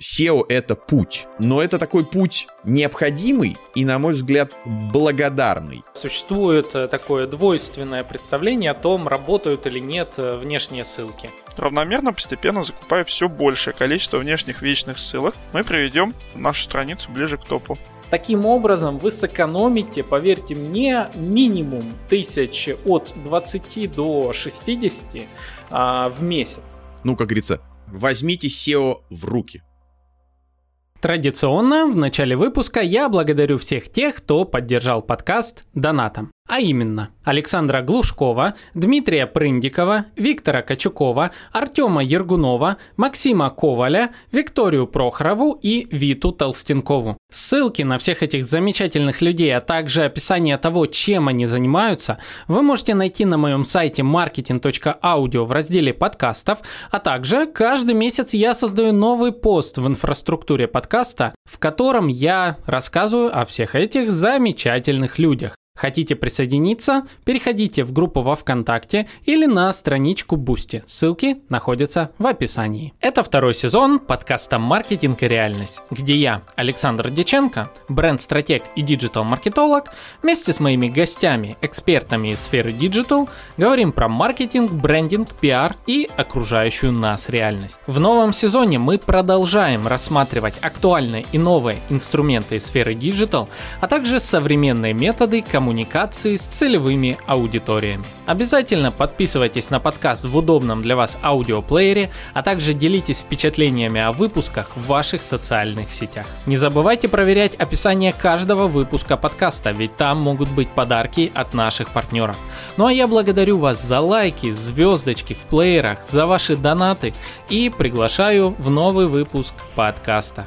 SEO — это путь, но это такой путь необходимый и, на мой взгляд, благодарный. Существует э, такое двойственное представление о том, работают или нет э, внешние ссылки. Равномерно, постепенно закупая все большее количество внешних вечных ссылок, мы приведем нашу страницу ближе к топу. Таким образом, вы сэкономите, поверьте мне, минимум тысяч от 20 до 60 а, в месяц. Ну, как говорится, возьмите SEO в руки. Традиционно в начале выпуска я благодарю всех тех, кто поддержал подкаст донатом. А именно, Александра Глушкова, Дмитрия Прындикова, Виктора Качукова, Артема Ергунова, Максима Коваля, Викторию Прохорову и Виту Толстенкову. Ссылки на всех этих замечательных людей, а также описание того, чем они занимаются, вы можете найти на моем сайте marketing.audio в разделе подкастов, а также каждый месяц я создаю новый пост в инфраструктуре подкаста, в котором я рассказываю о всех этих замечательных людях. Хотите присоединиться? Переходите в группу во ВКонтакте или на страничку Бусти. Ссылки находятся в описании. Это второй сезон подкаста «Маркетинг и реальность», где я, Александр Деченко, бренд-стратег и диджитал-маркетолог, вместе с моими гостями, экспертами из сферы digital, говорим про маркетинг, брендинг, пиар и окружающую нас реальность. В новом сезоне мы продолжаем рассматривать актуальные и новые инструменты из сферы digital, а также современные методы коммуникации коммуникации с целевыми аудиториями. Обязательно подписывайтесь на подкаст в удобном для вас аудиоплеере, а также делитесь впечатлениями о выпусках в ваших социальных сетях. Не забывайте проверять описание каждого выпуска подкаста, ведь там могут быть подарки от наших партнеров. Ну а я благодарю вас за лайки, звездочки в плеерах, за ваши донаты и приглашаю в новый выпуск подкаста.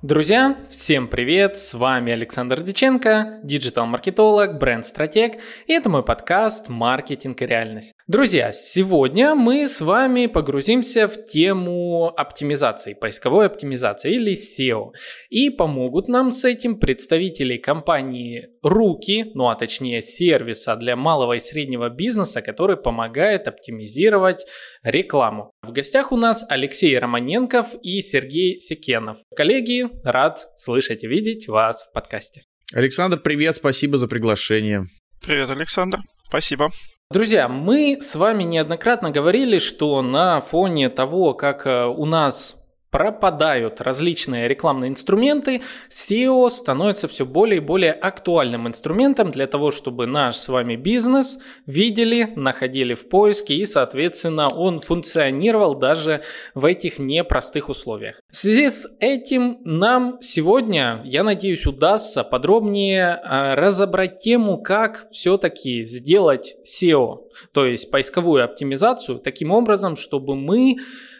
Друзья, всем привет! С вами Александр Диченко, диджитал-маркетолог, бренд-стратег, и это мой подкаст «Маркетинг и реальность». Друзья, сегодня мы с вами погрузимся в тему оптимизации, поисковой оптимизации или SEO. И помогут нам с этим представители компании Руки, ну а точнее сервиса для малого и среднего бизнеса, который помогает оптимизировать рекламу. В гостях у нас Алексей Романенков и Сергей Секенов. Коллеги, рад слышать и видеть вас в подкасте. Александр, привет, спасибо за приглашение. Привет, Александр, спасибо. Друзья, мы с вами неоднократно говорили, что на фоне того, как э, у нас пропадают различные рекламные инструменты, SEO становится все более и более актуальным инструментом для того, чтобы наш с вами бизнес видели, находили в поиске и, соответственно, он функционировал даже в этих непростых условиях. В связи с этим нам сегодня, я надеюсь, удастся подробнее а, разобрать тему, как все-таки сделать SEO, то есть поисковую оптимизацию, таким образом, чтобы мы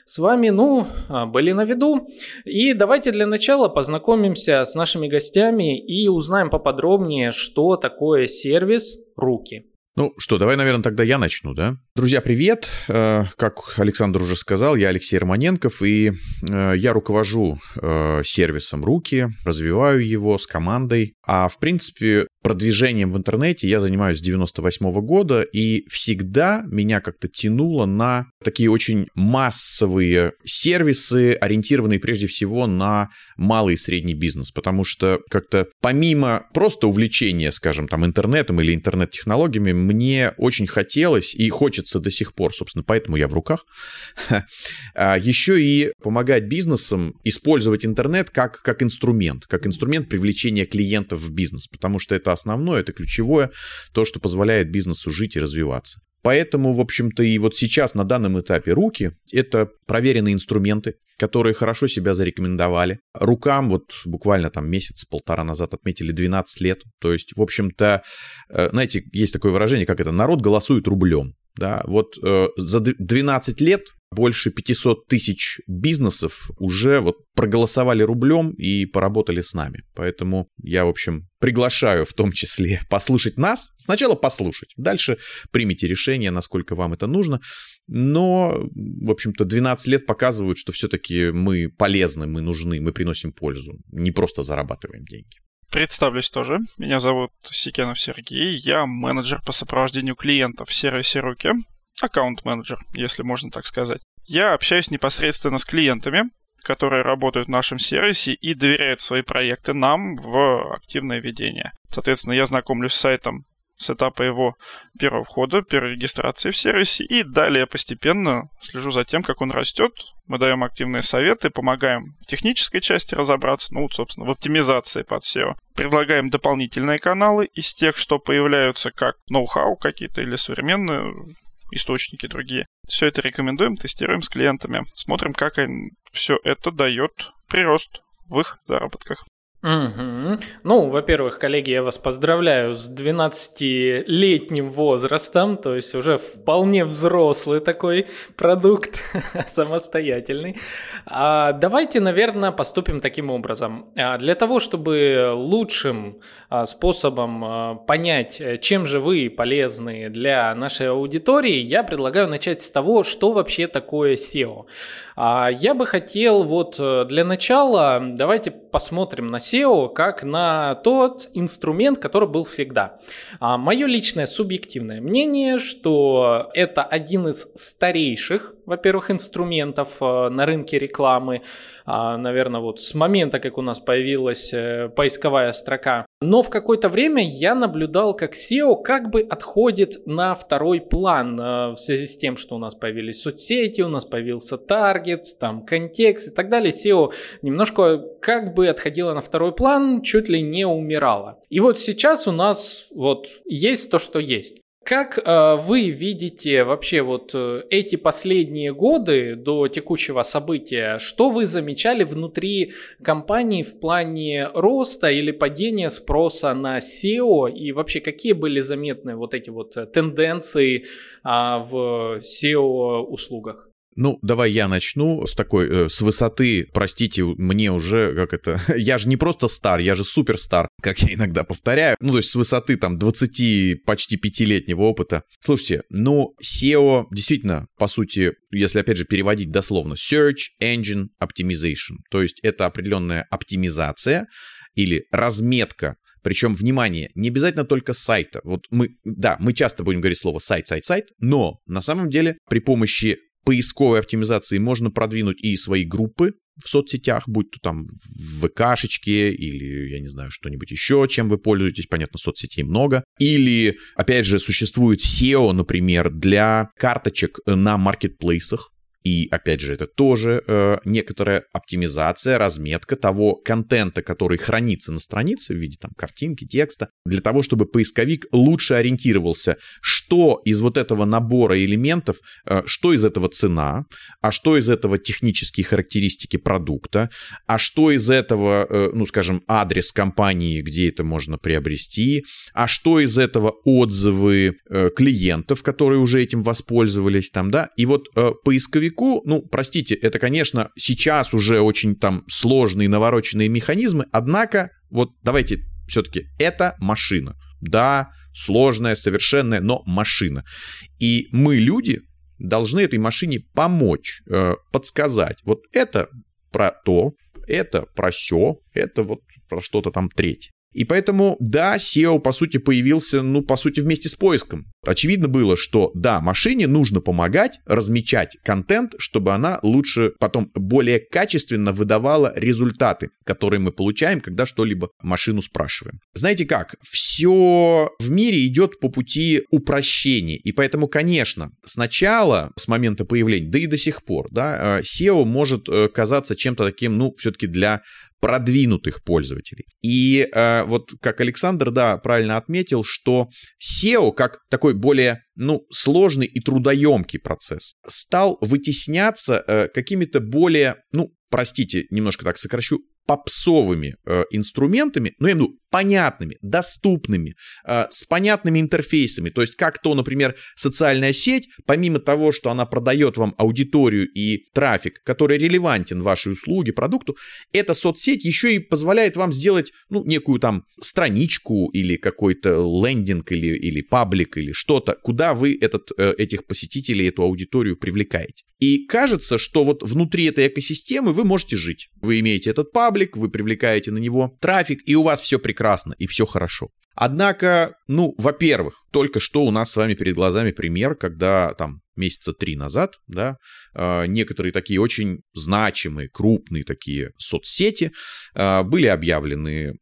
с вами, ну, а, были на виду. И давайте для начала познакомимся с нашими гостями и узнаем поподробнее, что такое сервис «Руки». Ну что, давай, наверное, тогда я начну, да? Друзья, привет! Э, как Александр уже сказал, я Алексей Романенков, и э, я руковожу э, сервисом «Руки», развиваю его с командой. А, в принципе, продвижением в интернете. Я занимаюсь с 98 года, и всегда меня как-то тянуло на такие очень массовые сервисы, ориентированные прежде всего на малый и средний бизнес, потому что как-то помимо просто увлечения, скажем, там интернетом или интернет-технологиями, мне очень хотелось и хочется до сих пор, собственно, поэтому я в руках, а, еще и помогать бизнесам использовать интернет как, как инструмент, как инструмент привлечения клиентов в бизнес, потому что это основное, это ключевое, то, что позволяет бизнесу жить и развиваться. Поэтому, в общем-то, и вот сейчас на данном этапе руки — это проверенные инструменты, которые хорошо себя зарекомендовали. Рукам вот буквально там месяц-полтора назад отметили 12 лет. То есть, в общем-то, э, знаете, есть такое выражение, как это, народ голосует рублем. Да, вот э, за 12 лет больше 500 тысяч бизнесов уже вот проголосовали рублем и поработали с нами. Поэтому я, в общем, приглашаю в том числе послушать нас. Сначала послушать, дальше примите решение, насколько вам это нужно. Но, в общем-то, 12 лет показывают, что все-таки мы полезны, мы нужны, мы приносим пользу, не просто зарабатываем деньги. Представлюсь тоже. Меня зовут Сикенов Сергей. Я менеджер по сопровождению клиентов в сервисе Руки. Аккаунт-менеджер, если можно так сказать. Я общаюсь непосредственно с клиентами, которые работают в нашем сервисе и доверяют свои проекты нам в активное ведение. Соответственно, я знакомлюсь с сайтом с этапа его первого входа, первой регистрации в сервисе, и далее постепенно слежу за тем, как он растет. Мы даем активные советы, помогаем в технической части разобраться, ну, вот, собственно, в оптимизации под SEO. Предлагаем дополнительные каналы из тех, что появляются как ноу-хау какие-то или современные источники другие. Все это рекомендуем, тестируем с клиентами, смотрим, как все это дает прирост в их заработках. Угу. Ну, во-первых, коллеги, я вас поздравляю с 12-летним возрастом, то есть уже вполне взрослый такой продукт, самостоятельный. А давайте, наверное, поступим таким образом. А для того, чтобы лучшим а, способом а, понять, чем же вы полезны для нашей аудитории, я предлагаю начать с того, что вообще такое SEO. Я бы хотел вот э, для начала, давайте посмотрим на SEO как на тот инструмент, который был всегда. А, мое личное субъективное мнение, что это один из старейших, во-первых, инструментов э, на рынке рекламы, а, наверное, вот с момента, как у нас появилась э, поисковая строка. Но в какое-то время я наблюдал, как SEO как бы отходит на второй план э, в связи с тем, что у нас появились соцсети, у нас появился таргет, там контекст и так далее. SEO немножко как бы отходило на второй план, чуть ли не умирало. И вот сейчас у нас вот есть то, что есть. Как э, вы видите вообще вот э, эти последние годы до текущего события? Что вы замечали внутри компании в плане роста или падения спроса на SEO? И вообще какие были заметны вот эти вот э, тенденции э, в SEO услугах? Ну, давай я начну с такой, э, с высоты, простите, мне уже, как это, я же не просто стар, я же суперстар, как я иногда повторяю, ну, то есть с высоты там 20, почти пятилетнего опыта. Слушайте, ну, SEO действительно, по сути, если опять же переводить дословно, Search Engine Optimization, то есть это определенная оптимизация или разметка причем, внимание, не обязательно только сайта. Вот мы, да, мы часто будем говорить слово сайт, сайт, сайт, но на самом деле при помощи поисковой оптимизации можно продвинуть и свои группы в соцсетях, будь то там в ВКшечке или, я не знаю, что-нибудь еще, чем вы пользуетесь, понятно, соцсетей много. Или, опять же, существует SEO, например, для карточек на маркетплейсах, и опять же, это тоже э, некоторая оптимизация, разметка того контента, который хранится на странице в виде там картинки, текста, для того, чтобы поисковик лучше ориентировался, что из вот этого набора элементов, э, что из этого цена, а что из этого технические характеристики продукта, а что из этого, э, ну, скажем, адрес компании, где это можно приобрести, а что из этого отзывы э, клиентов, которые уже этим воспользовались, там, да, и вот э, поисковик поисковику, ну, простите, это, конечно, сейчас уже очень там сложные навороченные механизмы, однако, вот давайте все-таки, это машина. Да, сложная, совершенная, но машина. И мы, люди, должны этой машине помочь, э, подсказать. Вот это про то, это про все, это вот про что-то там третье. И поэтому, да, SEO, по сути, появился, ну, по сути, вместе с поиском. Очевидно было, что, да, машине нужно помогать размечать контент, чтобы она лучше, потом более качественно выдавала результаты, которые мы получаем, когда что-либо машину спрашиваем. Знаете как? Все в мире идет по пути упрощения. И поэтому, конечно, сначала, с момента появления, да и до сих пор, да, э, SEO может э, казаться чем-то таким, ну, все-таки для продвинутых пользователей. И э, вот как Александр, да, правильно отметил, что SEO, как такой более, ну, сложный и трудоемкий процесс, стал вытесняться э, какими-то более, ну, простите, немножко так сокращу, попсовыми э, инструментами, ну, я имею в виду понятными, доступными, э, с понятными интерфейсами. То есть как то, например, социальная сеть, помимо того, что она продает вам аудиторию и трафик, который релевантен вашей услуге, продукту, эта соцсеть еще и позволяет вам сделать, ну, некую там страничку или какой-то лендинг или, или паблик или что-то, куда вы этот, э, этих посетителей, эту аудиторию привлекаете. И кажется, что вот внутри этой экосистемы вы можете жить. Вы имеете этот паблик, паблик, вы привлекаете на него трафик, и у вас все прекрасно, и все хорошо. Однако, ну, во-первых, только что у нас с вами перед глазами пример, когда там месяца три назад, да, а, некоторые такие очень значимые, крупные такие соцсети а, были объявлены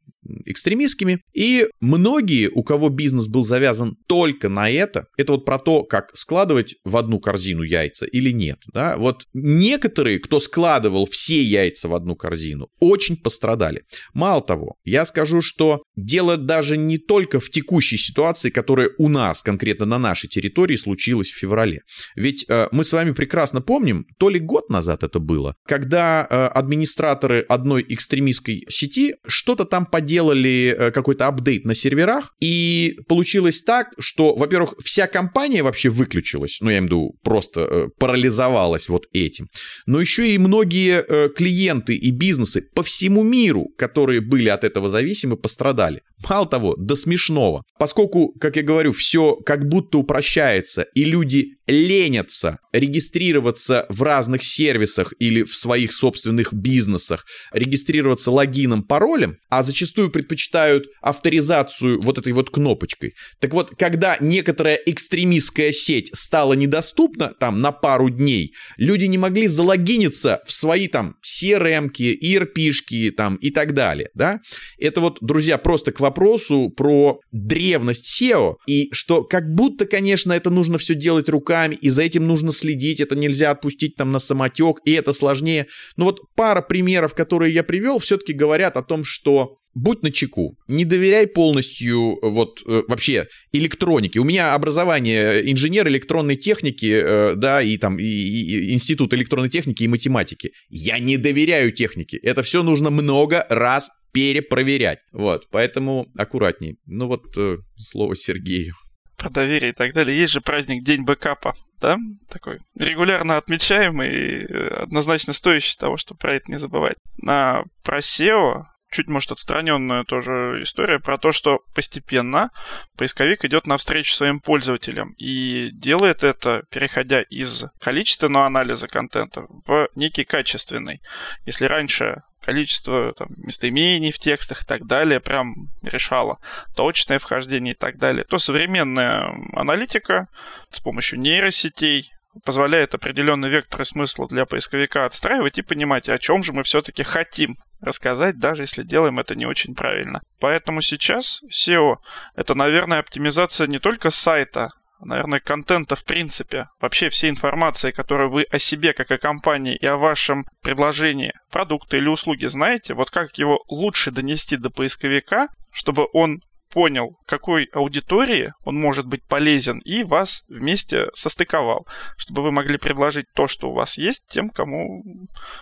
экстремистскими, и многие, у кого бизнес был завязан только на это, это вот про то, как складывать в одну корзину яйца или нет, да, вот некоторые, кто складывал все яйца в одну корзину, очень пострадали. Мало того, я скажу, что дело даже не только в текущей ситуации, которая у нас, конкретно на нашей территории, случилась в феврале. Ведь э, мы с вами прекрасно помним, то ли год назад это было, когда э, администраторы одной экстремистской сети что-то там поделали, э, какой-то апдейт на серверах, и получилось так, что, во-первых, вся компания вообще выключилась, ну, я имею в виду, просто э, парализовалась вот этим, но еще и многие э, клиенты и бизнесы по всему миру, которые были от этого зависимы, пострадали. Мало того, до смешного. Поскольку, как я говорю, все как будто упрощается, и люди ленятся регистрироваться в разных сервисах или в своих собственных бизнесах, регистрироваться логином, паролем, а зачастую предпочитают авторизацию вот этой вот кнопочкой. Так вот, когда некоторая экстремистская сеть стала недоступна там на пару дней, люди не могли залогиниться в свои там CRM-ки, ERP-шки там и так далее, да? Это вот, друзья, просто к вопросу про древность SEO и что как будто, конечно, это нужно все делать руками и за этим нужно следить, это нельзя отпустить там на самотек, и это сложнее. Но вот пара примеров, которые я привел, все-таки говорят о том, что будь на чеку, не доверяй полностью вот э, вообще электронике. У меня образование инженер электронной техники, э, да, и там и, и, институт электронной техники и математики. Я не доверяю технике. Это все нужно много раз перепроверять. Вот, поэтому аккуратней. Ну вот э, слово Сергею. Про доверие и так далее. Есть же праздник День бэкапа, да? Такой регулярно отмечаемый и э, однозначно стоящий того, чтобы про это не забывать. А про SEO чуть, может, отстраненная тоже история про то, что постепенно поисковик идет навстречу своим пользователям и делает это, переходя из количественного анализа контента в некий качественный. Если раньше количество там, местоимений в текстах и так далее прям решало точное вхождение и так далее, то современная аналитика с помощью нейросетей позволяет определенный вектор смысла для поисковика отстраивать и понимать, о чем же мы все-таки хотим рассказать, даже если делаем это не очень правильно. Поэтому сейчас SEO — это, наверное, оптимизация не только сайта, наверное, контента в принципе, вообще всей информации, которую вы о себе, как о компании и о вашем предложении продукта или услуги знаете, вот как его лучше донести до поисковика, чтобы он понял, какой аудитории он может быть полезен, и вас вместе состыковал, чтобы вы могли предложить то, что у вас есть, тем, кому,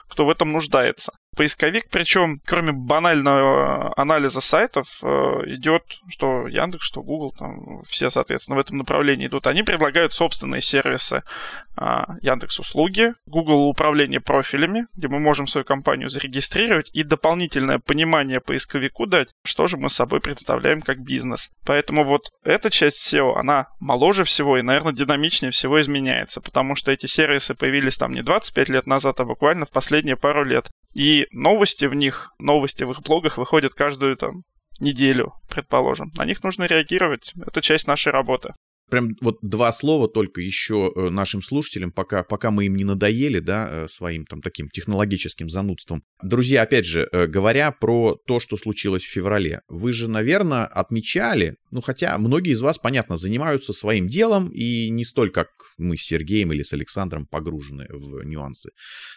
кто в этом нуждается. Поисковик, причем, кроме банального анализа сайтов, э, идет, что Яндекс, что Google, там все, соответственно, в этом направлении идут. Они предлагают собственные сервисы а, Яндекс услуги, Google управление профилями, где мы можем свою компанию зарегистрировать и дополнительное понимание поисковику дать, что же мы собой представляем как бизнес. Поэтому вот эта часть SEO, она моложе всего и, наверное, динамичнее всего изменяется, потому что эти сервисы появились там не 25 лет назад, а буквально в последние пару лет. И новости в них, новости в их блогах выходят каждую там неделю, предположим. На них нужно реагировать. Это часть нашей работы. Прям вот два слова только еще э, нашим слушателям, пока, пока мы им не надоели, да, э, своим там таким технологическим занудством. Друзья, опять же, э, говоря про то, что случилось в феврале, вы же, наверное, отмечали, ну, хотя многие из вас, понятно, занимаются своим делом и не столь, как мы с Сергеем или с Александром погружены в нюансы.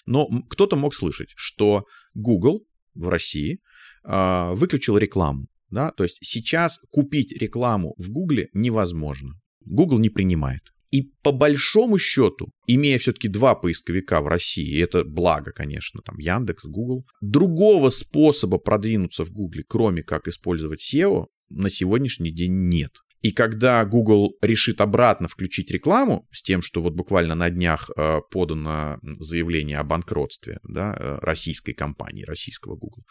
Но кто-то мог слышать, что Google в России э, выключил рекламу. Да? То есть сейчас купить рекламу в Гугле невозможно. Google не принимает. И по большому счету, имея все-таки два поисковика в России, и это благо, конечно, там Яндекс, Google, другого способа продвинуться в Гугле, кроме как использовать SEO, на сегодняшний день нет. И когда Google решит обратно включить рекламу с тем, что вот буквально на днях э, подано заявление о банкротстве да, э, российской компании, российского Google,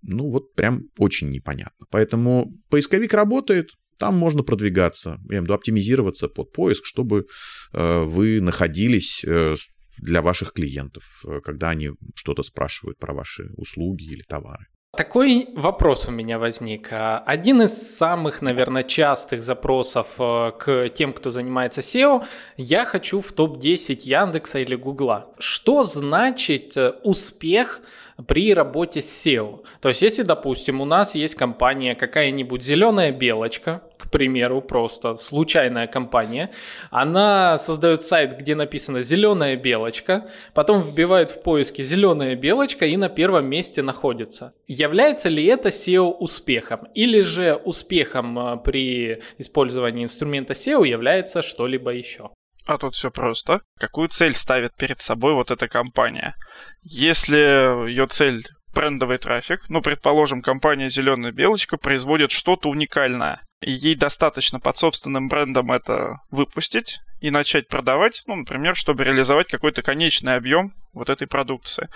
ну вот прям очень непонятно. Поэтому поисковик работает, там можно продвигаться, я имею в виду оптимизироваться под поиск, чтобы э, вы находились э, для ваших клиентов, э, когда они что-то спрашивают про ваши услуги или товары. Такой вопрос у меня возник. А, один из самых, наверное, частых запросов к тем, кто занимается SEO, я хочу в топ-10 Яндекса или Гугла. Что значит успех при работе с SEO. То есть, если, допустим, у нас есть компания какая-нибудь зеленая белочка, к примеру, просто случайная компания, она создает сайт, где написано зеленая белочка, потом вбивает в поиске зеленая белочка и на первом месте находится. Является ли это SEO успехом? Или же успехом э, при использовании инструмента SEO является что-либо еще? А тут все просто. Какую цель ставит перед собой вот эта компания? Если ее цель брендовый трафик, ну, предположим, компания «Зеленая белочка» производит что-то уникальное, и ей достаточно под собственным брендом это выпустить и начать продавать, ну, например, чтобы реализовать какой-то конечный объем вот этой продукции,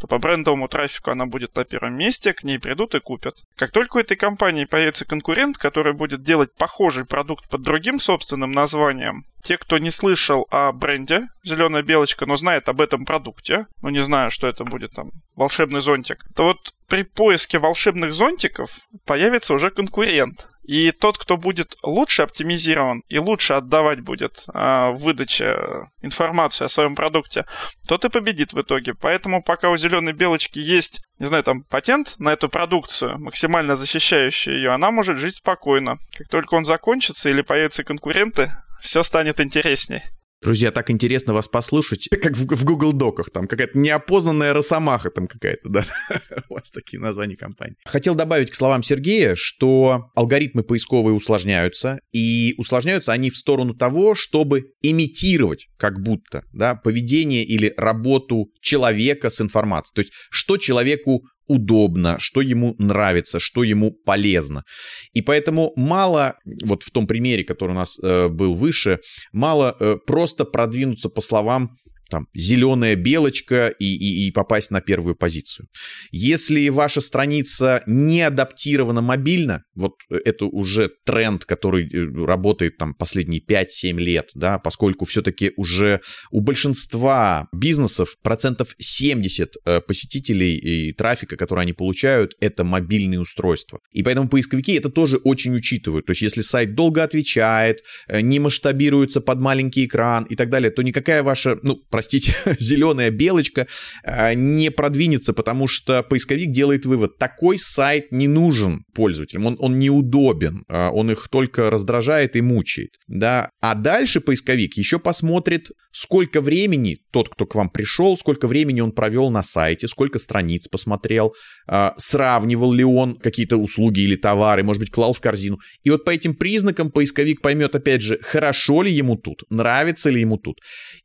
то по брендовому трафику она будет на первом месте, к ней придут и купят. Как только у этой компании появится конкурент, который будет делать похожий продукт под другим собственным названием, те, кто не слышал о бренде «Зеленая белочка», но знает об этом продукте, но не знаю, что это будет там волшебный зонтик, то вот при поиске волшебных зонтиков появится уже конкурент. И тот, кто будет лучше оптимизирован и лучше отдавать будет э, в выдаче информацию о своем продукте, тот и победит в итоге. Поэтому пока у зеленой белочки есть, не знаю, там патент на эту продукцию, максимально защищающий ее, она может жить спокойно. Как только он закончится или появятся конкуренты, все станет интереснее. Друзья, так интересно вас послушать, как в, в Google Доках, там какая-то неопознанная росомаха там какая-то, да, у вас такие названия компаний. Хотел добавить к словам Сергея, что алгоритмы поисковые усложняются, и усложняются они в сторону того, чтобы имитировать как будто, да, поведение или работу человека с информацией. То есть, что человеку удобно, что ему нравится, что ему полезно. И поэтому мало, вот в том примере, который у нас э, был выше, мало э, просто продвинуться по словам там, зеленая белочка и, и, и попасть на первую позицию. Если ваша страница не адаптирована мобильно, вот это уже тренд, который э, работает там последние 5-7 лет, да, поскольку все-таки уже у большинства бизнесов процентов 70 э, посетителей и трафика, который они получают, это мобильные устройства. И поэтому поисковики это тоже очень учитывают. То есть если сайт долго отвечает, э, не масштабируется под маленький экран и так далее, то никакая ваша, ну, простите, зеленая белочка а, не продвинется, потому что поисковик делает вывод, такой сайт не нужен пользователям, он, он неудобен, а, он их только раздражает и мучает, да, а дальше поисковик еще посмотрит, сколько времени тот, кто к вам пришел, сколько времени он провел на сайте, сколько страниц посмотрел, а, сравнивал ли он какие-то услуги или товары, может быть, клал в корзину, и вот по этим признакам поисковик поймет, опять же, хорошо ли ему тут, нравится ли ему тут,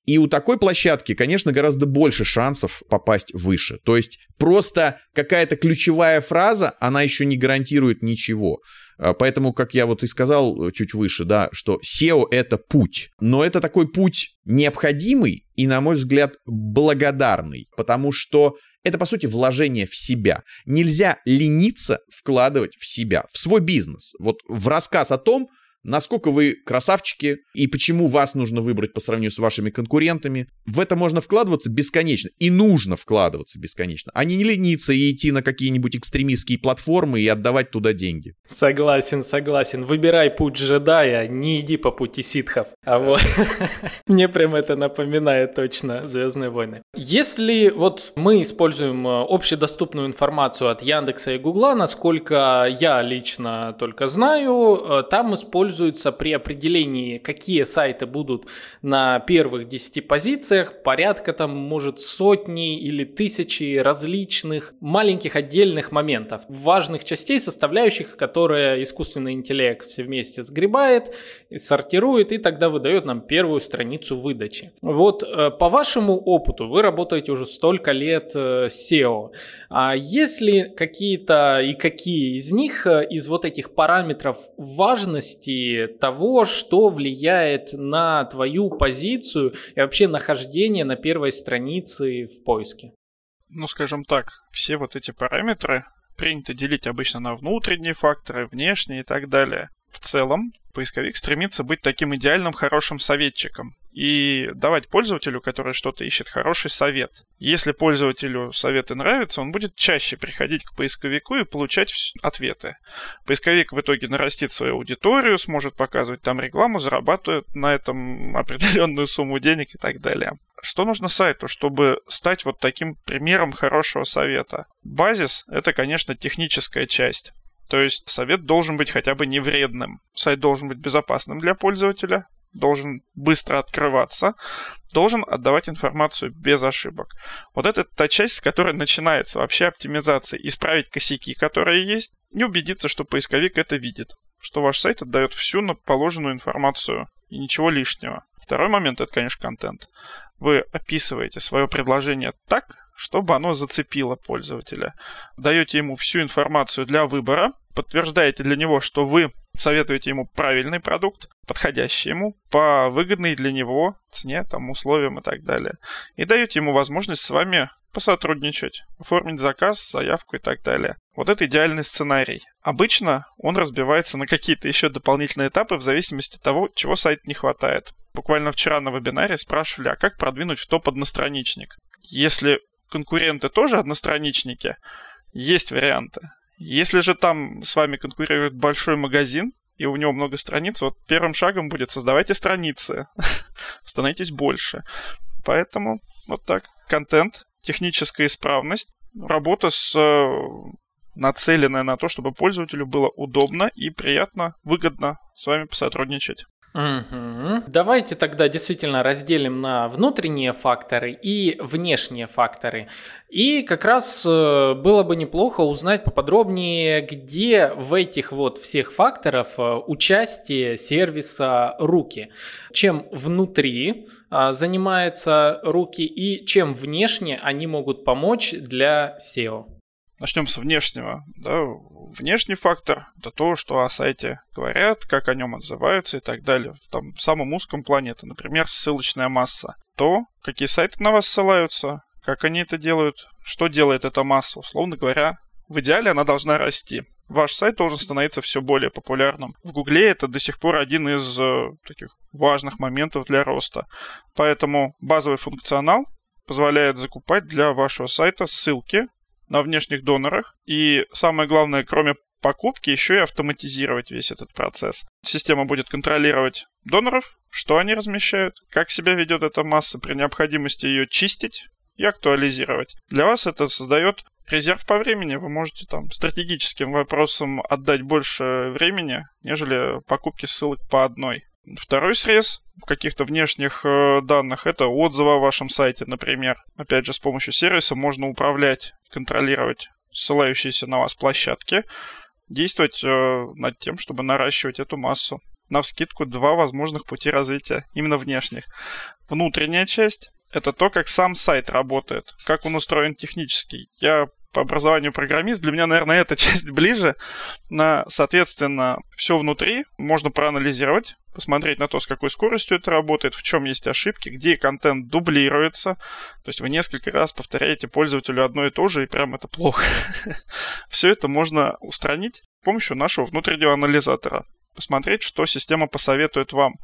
и у такой площадки, конечно, гораздо больше шансов попасть выше. То есть просто какая-то ключевая фраза, она еще не гарантирует ничего. А, поэтому, как я вот и сказал чуть выше, да, что SEO — это путь. Но это такой путь необходимый и, на мой взгляд, благодарный. Потому что это, по сути, вложение в себя. Нельзя лениться вкладывать в себя, в свой бизнес. Вот в рассказ о том, насколько вы красавчики и почему вас нужно выбрать по сравнению с вашими конкурентами. В это можно вкладываться бесконечно и нужно вкладываться бесконечно, а не лениться и идти на какие-нибудь экстремистские платформы и отдавать туда деньги. Согласен, согласен. Выбирай путь джедая, не иди по пути ситхов. А вот мне прям это напоминает точно Звездные войны. Если вот мы используем э, общедоступную информацию от Яндекса и Гугла, насколько я лично только знаю, э, там используют используется при определении, какие сайты будут на первых 10 позициях, порядка там может сотни или тысячи различных маленьких отдельных моментов, важных частей, составляющих, которые искусственный интеллект все вместе сгребает, сортирует и тогда выдает нам первую страницу выдачи. Вот э, по вашему опыту, вы работаете уже столько лет э, SEO, а если какие-то и какие из них, э, из вот этих параметров важности того, что влияет на твою позицию и вообще нахождение на первой странице в поиске? Ну, скажем так, все вот эти параметры принято делить обычно на внутренние факторы, внешние и так далее. В целом, поисковик стремится быть таким идеальным хорошим советчиком и давать пользователю, который что-то ищет, хороший совет. Если пользователю советы нравятся, он будет чаще приходить к поисковику и получать ответы. Поисковик в итоге нарастит свою аудиторию, сможет показывать там рекламу, зарабатывает на этом определенную сумму денег и так далее. Что нужно сайту, чтобы стать вот таким примером хорошего совета? Базис — это, конечно, техническая часть. То есть совет должен быть хотя бы не вредным. Сайт должен быть безопасным для пользователя, должен быстро открываться, должен отдавать информацию без ошибок. Вот это та часть, с которой начинается вообще оптимизация. Исправить косяки, которые есть, и убедиться, что поисковик это видит, что ваш сайт отдает всю положенную информацию и ничего лишнего. Второй момент это, конечно, контент. Вы описываете свое предложение так, чтобы оно зацепило пользователя. Даете ему всю информацию для выбора, подтверждаете для него, что вы советуете ему правильный продукт, подходящий ему, по выгодной для него цене, там, условиям и так далее. И даете ему возможность с вами посотрудничать, оформить заказ, заявку и так далее. Вот это идеальный сценарий. Обычно он разбивается на какие-то еще дополнительные этапы в зависимости от того, чего сайту не хватает. Буквально вчера на вебинаре спрашивали, а как продвинуть в топ одностраничник? Если конкуренты тоже одностраничники, есть варианты. Если же там с вами конкурирует большой магазин, и у него много страниц, вот первым шагом будет создавайте страницы, становитесь больше. Поэтому вот так. Контент, техническая исправность, работа с э, нацеленная на то, чтобы пользователю было удобно и приятно, выгодно с вами посотрудничать. Угу. Давайте тогда действительно разделим на внутренние факторы и внешние факторы. И как раз э, было бы неплохо узнать поподробнее, где в этих вот всех факторов э, участие сервиса руки. Чем внутри а, занимаются руки и чем внешне они могут помочь для SEO. Начнем с внешнего. Да? Внешний фактор – это то, что о сайте говорят, как о нем отзываются и так далее. В том в самом узком плане это, например, ссылочная масса. То, какие сайты на вас ссылаются, как они это делают, что делает эта масса. Условно говоря, в идеале она должна расти. Ваш сайт должен становиться все более популярным. В Гугле это до сих пор один из э, таких важных моментов для роста. Поэтому базовый функционал позволяет закупать для вашего сайта ссылки на внешних донорах. И самое главное, кроме покупки, еще и автоматизировать весь этот процесс. Система будет контролировать доноров, что они размещают, как себя ведет эта масса, при необходимости ее чистить и актуализировать. Для вас это создает резерв по времени. Вы можете там стратегическим вопросам отдать больше времени, нежели покупки ссылок по одной. Второй срез каких-то внешних э, данных это отзывы о вашем сайте, например. Опять же, с помощью сервиса можно управлять, контролировать ссылающиеся на вас площадки, действовать э, над тем, чтобы наращивать эту массу. На вскидку два возможных пути развития, именно внешних. Внутренняя часть это то, как сам сайт работает, как он устроен технически. Я по образованию программист, для меня, наверное, эта часть ближе. На, соответственно, все внутри можно проанализировать, посмотреть на то, с какой скоростью это работает, в чем есть ошибки, где контент дублируется. То есть вы несколько раз повторяете пользователю одно и то же, и прям это плохо. Все это можно устранить с помощью нашего внутреннего анализатора посмотреть, что система посоветует вам.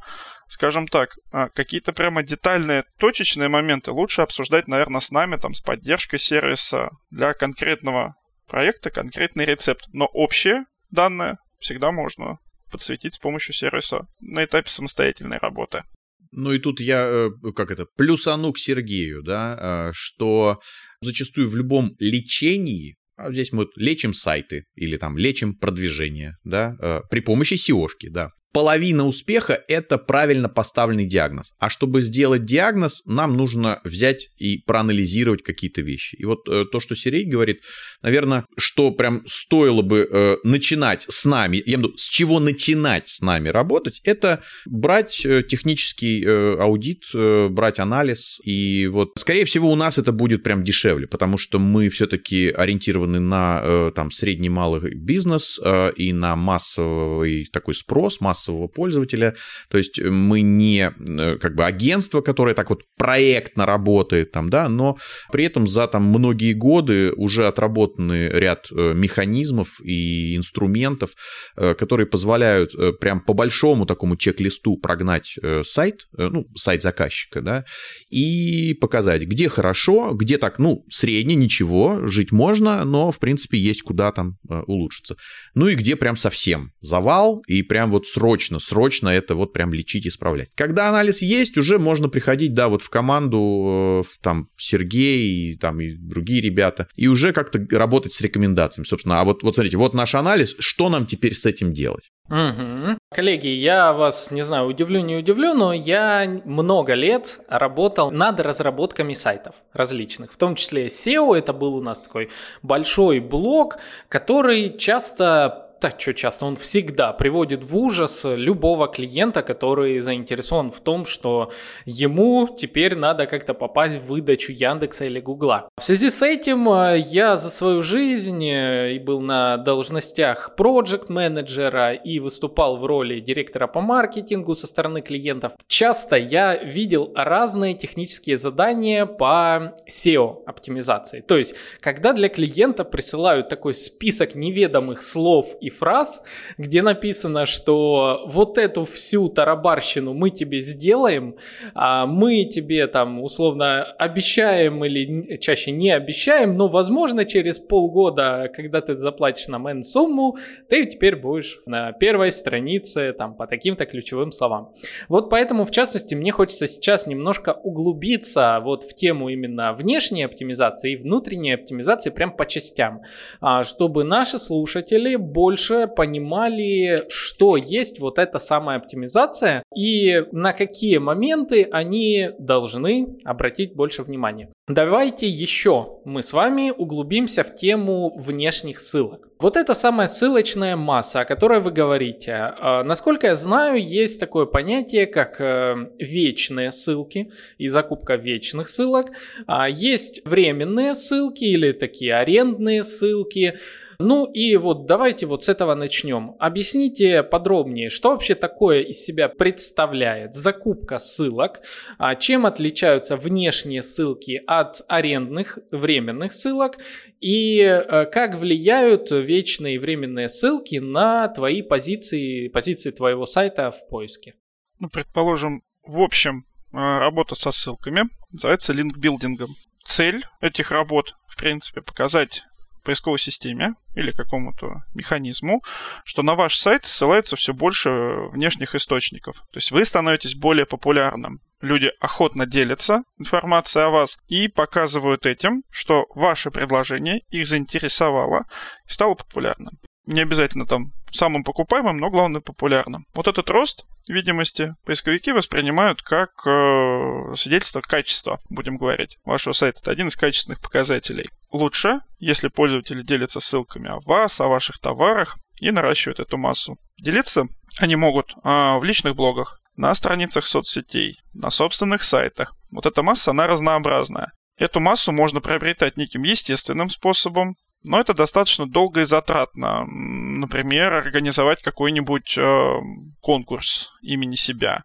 Скажем так, а, какие-то прямо детальные, точечные моменты лучше обсуждать, наверное, с нами, там, с поддержкой сервиса для конкретного проекта, конкретный рецепт. Но общие данные всегда можно подсветить с помощью сервиса на этапе самостоятельной работы. Ну и тут я, э, как это, плюсану к Сергею, да, а, что зачастую в любом лечении здесь мы лечим сайты или там лечим продвижение, да, э, при помощи SEO-шки, да половина успеха – это правильно поставленный диагноз. А чтобы сделать диагноз, нам нужно взять и проанализировать какие-то вещи. И вот э, то, что Сергей говорит, наверное, что прям стоило бы э, начинать с нами, я имею в виду, с чего начинать с нами работать, это брать э, технический э, аудит, э, брать анализ. И вот, скорее всего, у нас это будет прям дешевле, потому что мы все-таки ориентированы на э, там средний-малый бизнес э, и на массовый такой спрос, массовый массового пользователя. То есть мы не э, как бы агентство, которое так вот проектно работает там, да, но при этом за там многие годы уже отработаны ряд э, механизмов и инструментов, э, которые позволяют прям по большому такому чек-листу прогнать сайт, ну, сайт заказчика, да, и показать, где хорошо, где так, ну, средне, ничего, жить можно, но, в принципе, есть куда там улучшиться. Ну и где прям совсем завал, и прям вот срочно, срочно это вот прям лечить, исправлять. Когда анализ есть, уже можно приходить, да, вот в команду, э, там, Сергей, там, и другие ребята, и уже как-то работать с рекомендациями, собственно. А вот, вот смотрите, вот наш анализ, что нам теперь с этим делать? Угу. Коллеги, я вас, не знаю, удивлю, не удивлю, но я много лет работал над разработками сайтов различных, в том числе SEO, это был у нас такой большой блок, который часто так что часто, он всегда приводит в ужас любого клиента, который заинтересован в том, что ему теперь надо как-то попасть в выдачу Яндекса или Гугла. В связи с этим э, я за свою жизнь э, и был на должностях проект менеджера и выступал в роли директора по маркетингу со стороны клиентов. Часто я видел разные технические задания по SEO оптимизации. То есть, когда для клиента присылают такой список неведомых слов и фраз, где написано, что вот эту всю тарабарщину мы тебе сделаем, а мы тебе там условно обещаем или чаще не обещаем, но возможно через полгода, когда ты заплатишь нам N сумму, ты теперь будешь на первой странице там по таким-то ключевым словам. Вот поэтому в частности мне хочется сейчас немножко углубиться вот в тему именно внешней оптимизации и внутренней оптимизации прям по частям, а, чтобы наши слушатели больше больше понимали, что есть вот эта самая оптимизация и на какие моменты они должны обратить больше внимания. Давайте еще мы с вами углубимся в тему внешних ссылок. Вот эта самая ссылочная масса, о которой вы говорите. А, насколько я знаю, есть такое понятие, как э, вечные ссылки и закупка вечных ссылок. А, есть временные ссылки или такие арендные ссылки. Ну и вот давайте вот с этого начнем. Объясните подробнее, что вообще такое из себя представляет закупка ссылок, а чем отличаются внешние ссылки от арендных временных ссылок и э, как влияют вечные и временные ссылки на твои позиции, позиции твоего сайта в поиске. Ну, предположим, в общем, э, работа со ссылками называется линкбилдингом. Цель этих работ, в принципе, показать поисковой системе или какому-то механизму, что на ваш сайт ссылается все больше внешних источников. То есть вы становитесь более популярным. Люди охотно делятся информацией о вас и показывают этим, что ваше предложение их заинтересовало и стало популярным. Не обязательно там самым покупаемым, но главное популярным. Вот этот рост видимости поисковики воспринимают как э, свидетельство качества, будем говорить, вашего сайта. Это один из качественных показателей. Лучше, если пользователи делятся ссылками о вас, о ваших товарах и наращивают эту массу. Делиться они могут э, в личных блогах, на страницах соцсетей, на собственных сайтах. Вот эта масса, она разнообразная. Эту массу можно приобретать неким естественным способом, но это достаточно долго и затратно. Например, организовать какой-нибудь э, конкурс имени себя.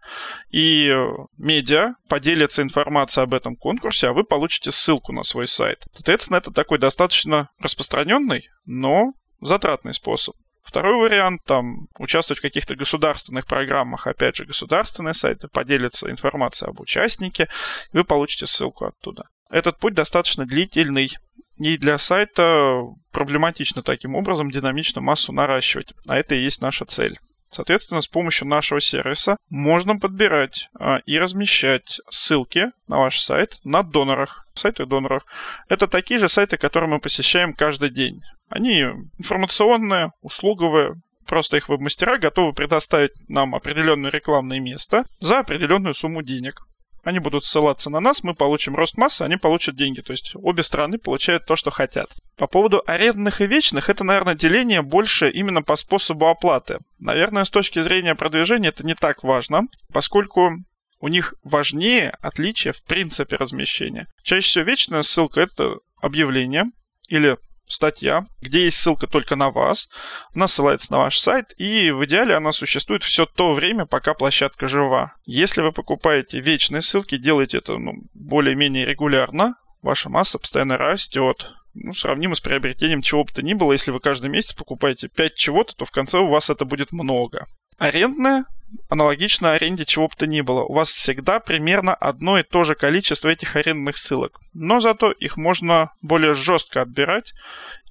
И медиа поделятся информацией об этом конкурсе, а вы получите ссылку на свой сайт. Соответственно, это такой достаточно распространенный, но затратный способ. Второй вариант, там, участвовать в каких-то государственных программах, опять же, государственные сайты, поделиться информацией об участнике, и вы получите ссылку оттуда. Этот путь достаточно длительный, и для сайта проблематично таким образом динамично массу наращивать. А это и есть наша цель. Соответственно, с помощью нашего сервиса можно подбирать а, и размещать ссылки на ваш сайт на донорах, сайты доноров. Это такие же сайты, которые мы посещаем каждый день. Они информационные, услуговые, просто их веб-мастера готовы предоставить нам определенное рекламное место за определенную сумму денег они будут ссылаться на нас, мы получим рост массы, они получат деньги. То есть обе стороны получают то, что хотят. По поводу арендных и вечных, это, наверное, деление больше именно по способу оплаты. Наверное, с точки зрения продвижения это не так важно, поскольку у них важнее отличие в принципе размещения. Чаще всего вечная ссылка — это объявление или статья, где есть ссылка только на вас, она ссылается на ваш сайт, и в идеале она существует все то время, пока площадка жива. Если вы покупаете вечные ссылки, делаете это ну, более-менее регулярно, ваша масса постоянно растет. Ну, сравнимо с приобретением чего бы то ни было. Если вы каждый месяц покупаете 5 чего-то, то в конце у вас это будет много. Арендная аналогично аренде чего бы то ни было. У вас всегда примерно одно и то же количество этих арендных ссылок. Но зато их можно более жестко отбирать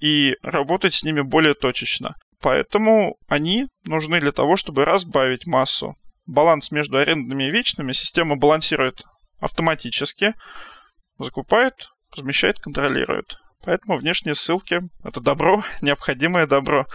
и работать с ними более точечно. Поэтому они нужны для того, чтобы разбавить массу. Баланс между арендными и вечными система балансирует автоматически, закупает, размещает, контролирует. Поэтому внешние ссылки — это добро, необходимое добро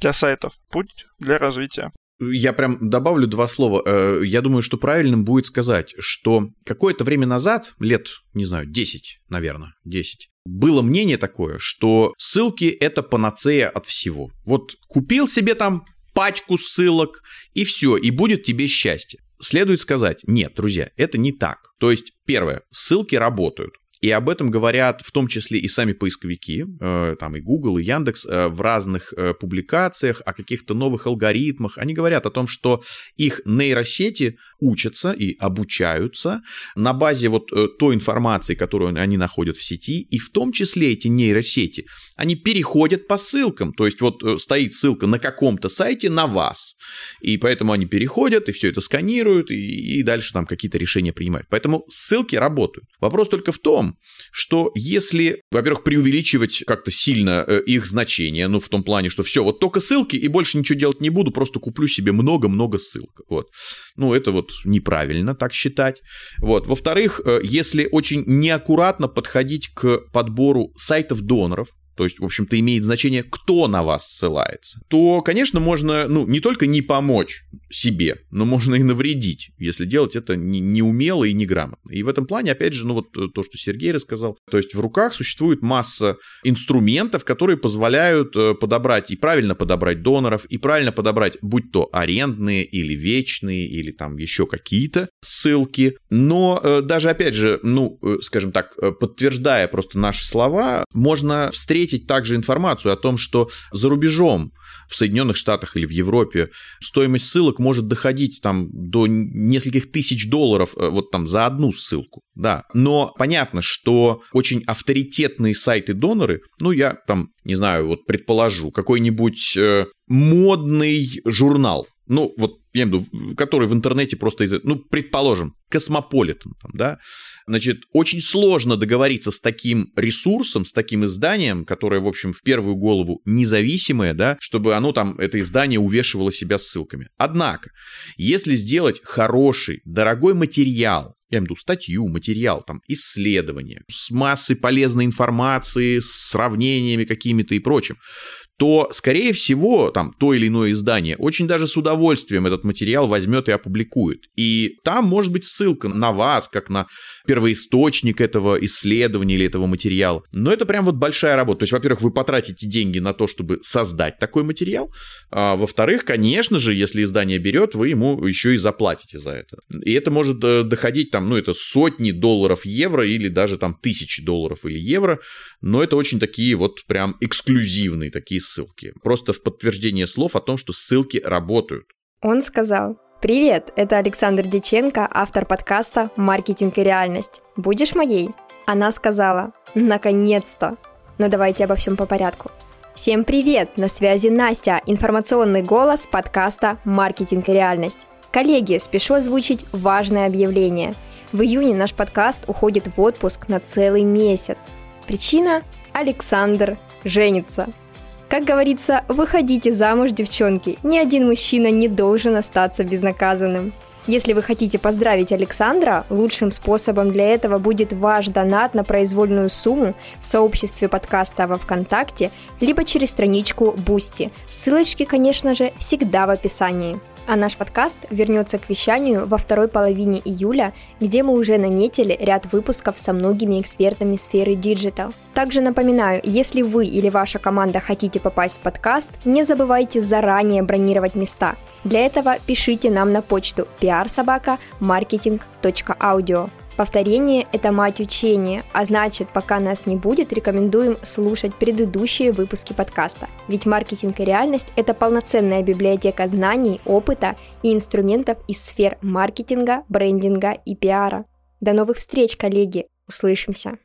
для сайтов, путь для развития. Я прям добавлю два слова. Э, я думаю, что правильным будет сказать, что какое-то время назад, лет, не знаю, 10, наверное, 10, было мнение такое, что ссылки — это панацея от всего. Вот купил себе там пачку ссылок, и все, и будет тебе счастье. Следует сказать, нет, друзья, это не так. То есть, первое, ссылки работают. И об этом говорят в том числе и сами поисковики, э, там и Google, и Яндекс э, в разных э, публикациях о каких-то новых алгоритмах. Они говорят о том, что их нейросети учатся и обучаются на базе вот той информации, которую они находят в сети, и в том числе эти нейросети, они переходят по ссылкам, то есть вот стоит ссылка на каком-то сайте на вас, и поэтому они переходят и все это сканируют, и, и дальше там какие-то решения принимают. Поэтому ссылки работают. Вопрос только в том, что если, во-первых, преувеличивать как-то сильно э, их значение, ну, в том плане, что все, вот только ссылки и больше ничего делать не буду, просто куплю себе много-много ссылок. Вот. Ну, это вот неправильно так считать. Вот. Во-вторых, э, если очень неаккуратно подходить к подбору сайтов доноров, то есть, в общем-то, имеет значение, кто на вас ссылается, то, конечно, можно, ну, не только не помочь себе, но можно и навредить, если делать это неумело и неграмотно. И в этом плане, опять же, ну, вот то, что Сергей рассказал, то есть в руках существует масса инструментов, которые позволяют э, подобрать и правильно подобрать доноров, и правильно подобрать, будь то арендные или вечные, или там еще какие-то ссылки. Но э, даже, опять же, ну, э, скажем так, подтверждая просто наши слова, можно встретить также информацию о том, что за рубежом в Соединенных Штатах или в Европе стоимость ссылок может доходить там до нескольких тысяч долларов э, вот там за одну ссылку, да. Но понятно, что очень авторитетные сайты-доноры, ну я там, не знаю, вот предположу, какой-нибудь э, модный журнал, ну, вот я имею в виду, который в интернете просто, из, ну, предположим, Космополитен, там, да, значит, очень сложно договориться с таким ресурсом, с таким изданием, которое, в общем, в первую голову независимое, да, чтобы оно там, это издание увешивало себя ссылками. Однако, если сделать хороший, дорогой материал, я имею в виду статью, материал, там, исследование, с массой полезной информации, с сравнениями какими-то и прочим, то, скорее всего, там, то или иное издание очень даже с удовольствием этот материал возьмет и опубликует. И там может быть ссылка на вас, как на первоисточник этого исследования или этого материала. Но это прям вот большая работа. То есть, во-первых, вы потратите деньги на то, чтобы создать такой материал. А во-вторых, конечно же, если издание берет, вы ему еще и заплатите за это. И это может э, доходить там, ну, это сотни долларов, евро или даже там тысячи долларов или евро. Но это очень такие вот прям эксклюзивные такие ссылки. Просто в подтверждение слов о том, что ссылки работают. Он сказал, Привет, это Александр Диченко, автор подкаста «Маркетинг и реальность». Будешь моей? Она сказала, наконец-то. Но давайте обо всем по порядку. Всем привет! На связи Настя, информационный голос подкаста «Маркетинг и реальность». Коллеги, спешу озвучить важное объявление. В июне наш подкаст уходит в отпуск на целый месяц. Причина – Александр женится – как говорится, выходите замуж, девчонки. Ни один мужчина не должен остаться безнаказанным. Если вы хотите поздравить Александра, лучшим способом для этого будет ваш донат на произвольную сумму в сообществе подкаста во ВКонтакте, либо через страничку Boosty. Ссылочки, конечно же, всегда в описании. А наш подкаст вернется к вещанию во второй половине июля, где мы уже наметили ряд выпусков со многими экспертами сферы digital. Также напоминаю, если вы или ваша команда хотите попасть в подкаст, не забывайте заранее бронировать места. Для этого пишите нам на почту pr собака marketing.audio. Повторение – это мать учения, а значит, пока нас не будет, рекомендуем слушать предыдущие выпуски подкаста. Ведь маркетинг и реальность – это полноценная библиотека знаний, опыта и инструментов из сфер маркетинга, брендинга и пиара. До новых встреч, коллеги! Услышимся!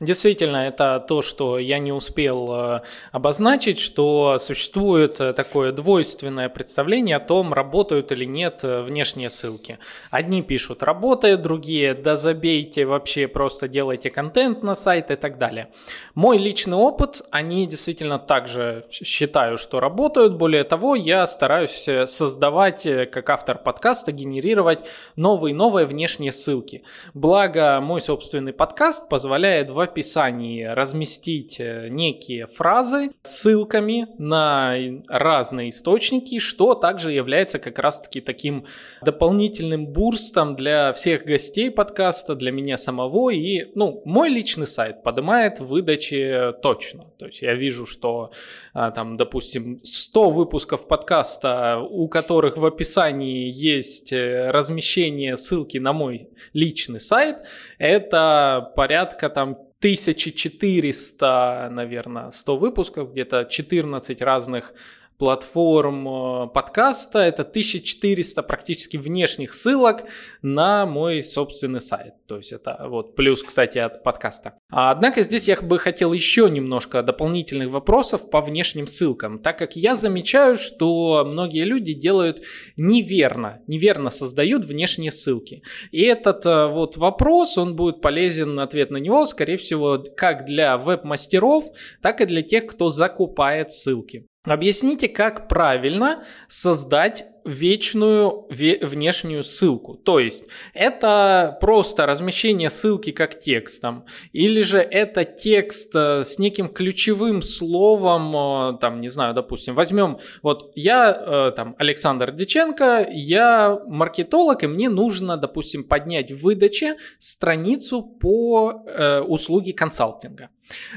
Действительно, это то, что я не успел э, обозначить, что существует э, такое двойственное представление о том, работают или нет э, внешние ссылки. Одни пишут «работает», другие «да забейте, вообще просто делайте контент на сайт» и так далее. Мой личный опыт, они действительно также считаю, что работают. Более того, я стараюсь создавать, как автор подкаста, генерировать новые-новые внешние ссылки. Благо, мой собственный подкаст позволяет в описании разместить э, некие фразы с ссылками на разные источники, что также является как раз-таки таким дополнительным бурстом для всех гостей подкаста, для меня самого. И, ну, мой личный сайт поднимает выдачи точно. То есть я вижу, что там, допустим, 100 выпусков подкаста, у которых в описании есть э, размещение ссылки на мой личный сайт, это порядка там 1400, наверное, 100 выпусков, где-то 14 разных платформ э, подкаста. Это 1400 практически внешних ссылок на мой собственный сайт. То есть это вот плюс, кстати, от подкаста. А, однако здесь я бы хотел еще немножко дополнительных вопросов по внешним ссылкам, так как я замечаю, что многие люди делают неверно, неверно создают внешние ссылки. И этот э, вот вопрос, он будет полезен, ответ на него, скорее всего, как для веб-мастеров, так и для тех, кто закупает ссылки. Объясните, как правильно создать вечную внешнюю ссылку. То есть это просто размещение ссылки как текстом, или же это текст э, с неким ключевым словом, э, там, не знаю, допустим, возьмем, вот я, э, там, Александр Диченко, я маркетолог, и мне нужно, допустим, поднять в выдаче страницу по э, услуге консалтинга.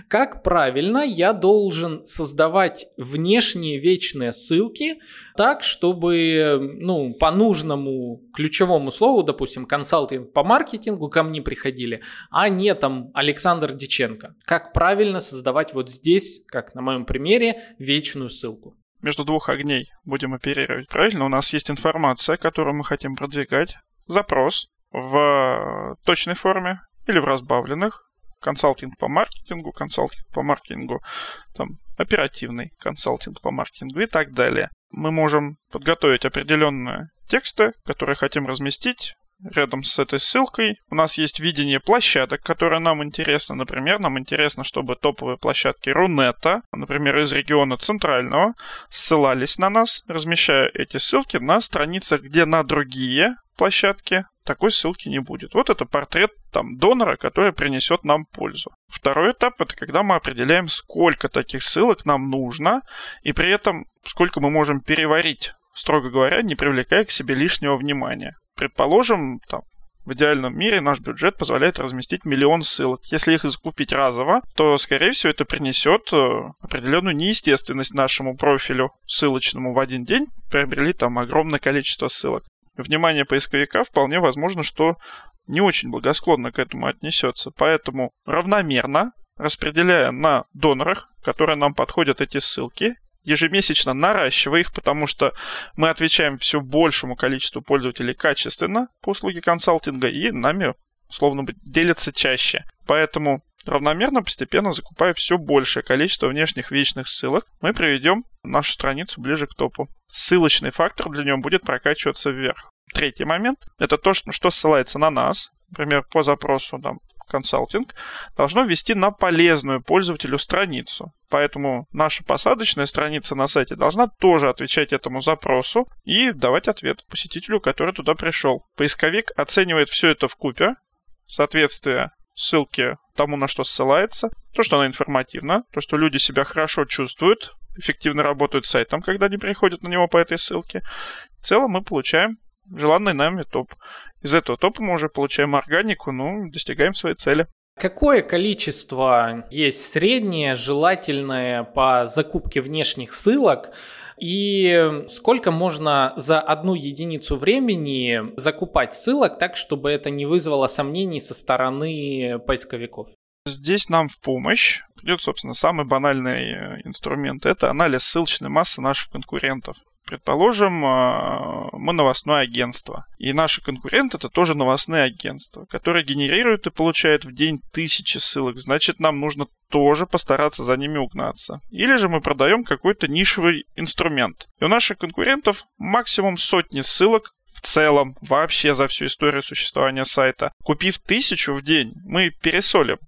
Как правильно я должен создавать внешние вечные ссылки так, чтобы ну, по нужному ключевому слову, допустим, консалтинг по маркетингу ко мне приходили, а не там Александр Диченко. Как правильно создавать вот здесь, как на моем примере, вечную ссылку между двух огней будем оперировать. Правильно, у нас есть информация, которую мы хотим продвигать, запрос в точной форме или в разбавленных, консалтинг по маркетингу, консалтинг по маркетингу, там, оперативный консалтинг по маркетингу и так далее. Мы можем подготовить определенные тексты, которые хотим разместить рядом с этой ссылкой. У нас есть видение площадок, которые нам интересны. Например, нам интересно, чтобы топовые площадки Рунета, например, из региона Центрального, ссылались на нас, размещая эти ссылки на страницах, где на другие площадки такой ссылки не будет. Вот это портрет там донора, который принесет нам пользу. Второй этап это когда мы определяем, сколько таких ссылок нам нужно, и при этом сколько мы можем переварить, строго говоря, не привлекая к себе лишнего внимания. Предположим, там, в идеальном мире наш бюджет позволяет разместить миллион ссылок. Если их закупить разово, то, скорее всего, это принесет э, определенную неестественность нашему профилю ссылочному в один день. Приобрели там огромное количество ссылок внимание поисковика вполне возможно, что не очень благосклонно к этому отнесется. Поэтому равномерно, распределяя на донорах, которые нам подходят эти ссылки, ежемесячно наращивая их, потому что мы отвечаем все большему количеству пользователей качественно по услуге консалтинга, и нами, словно бы, делятся чаще. Поэтому равномерно, постепенно закупая все большее количество внешних вечных ссылок, мы приведем нашу страницу ближе к топу ссылочный фактор для него будет прокачиваться вверх. Третий момент – это то, что ссылается на нас, например, по запросу там, консалтинг, должно вести на полезную пользователю страницу. Поэтому наша посадочная страница на сайте должна тоже отвечать этому запросу и давать ответ посетителю, который туда пришел. Поисковик оценивает все это в купе, соответствие ссылки тому, на что ссылается, то, что она информативна, то, что люди себя хорошо чувствуют, эффективно работают с сайтом, когда они приходят на него по этой ссылке. В целом мы получаем желанный нами топ. Из этого топа мы уже получаем органику, ну, достигаем своей цели. Какое количество есть среднее, желательное по закупке внешних ссылок И сколько можно за одну единицу времени закупать ссылок так, чтобы это не вызвало сомнений со стороны поисковиков? Здесь нам в помощь идет, собственно, самый банальный э, инструмент. Это анализ ссылочной массы наших конкурентов. Предположим, э, мы новостное агентство, и наши конкуренты это тоже новостные агентства, которые генерируют и получают в день тысячи ссылок. Значит, нам нужно тоже постараться за ними угнаться. Или же мы продаем какой-то нишевый инструмент. И у наших конкурентов максимум сотни ссылок в целом, вообще за всю историю существования сайта. Купив тысячу в день, мы пересолим.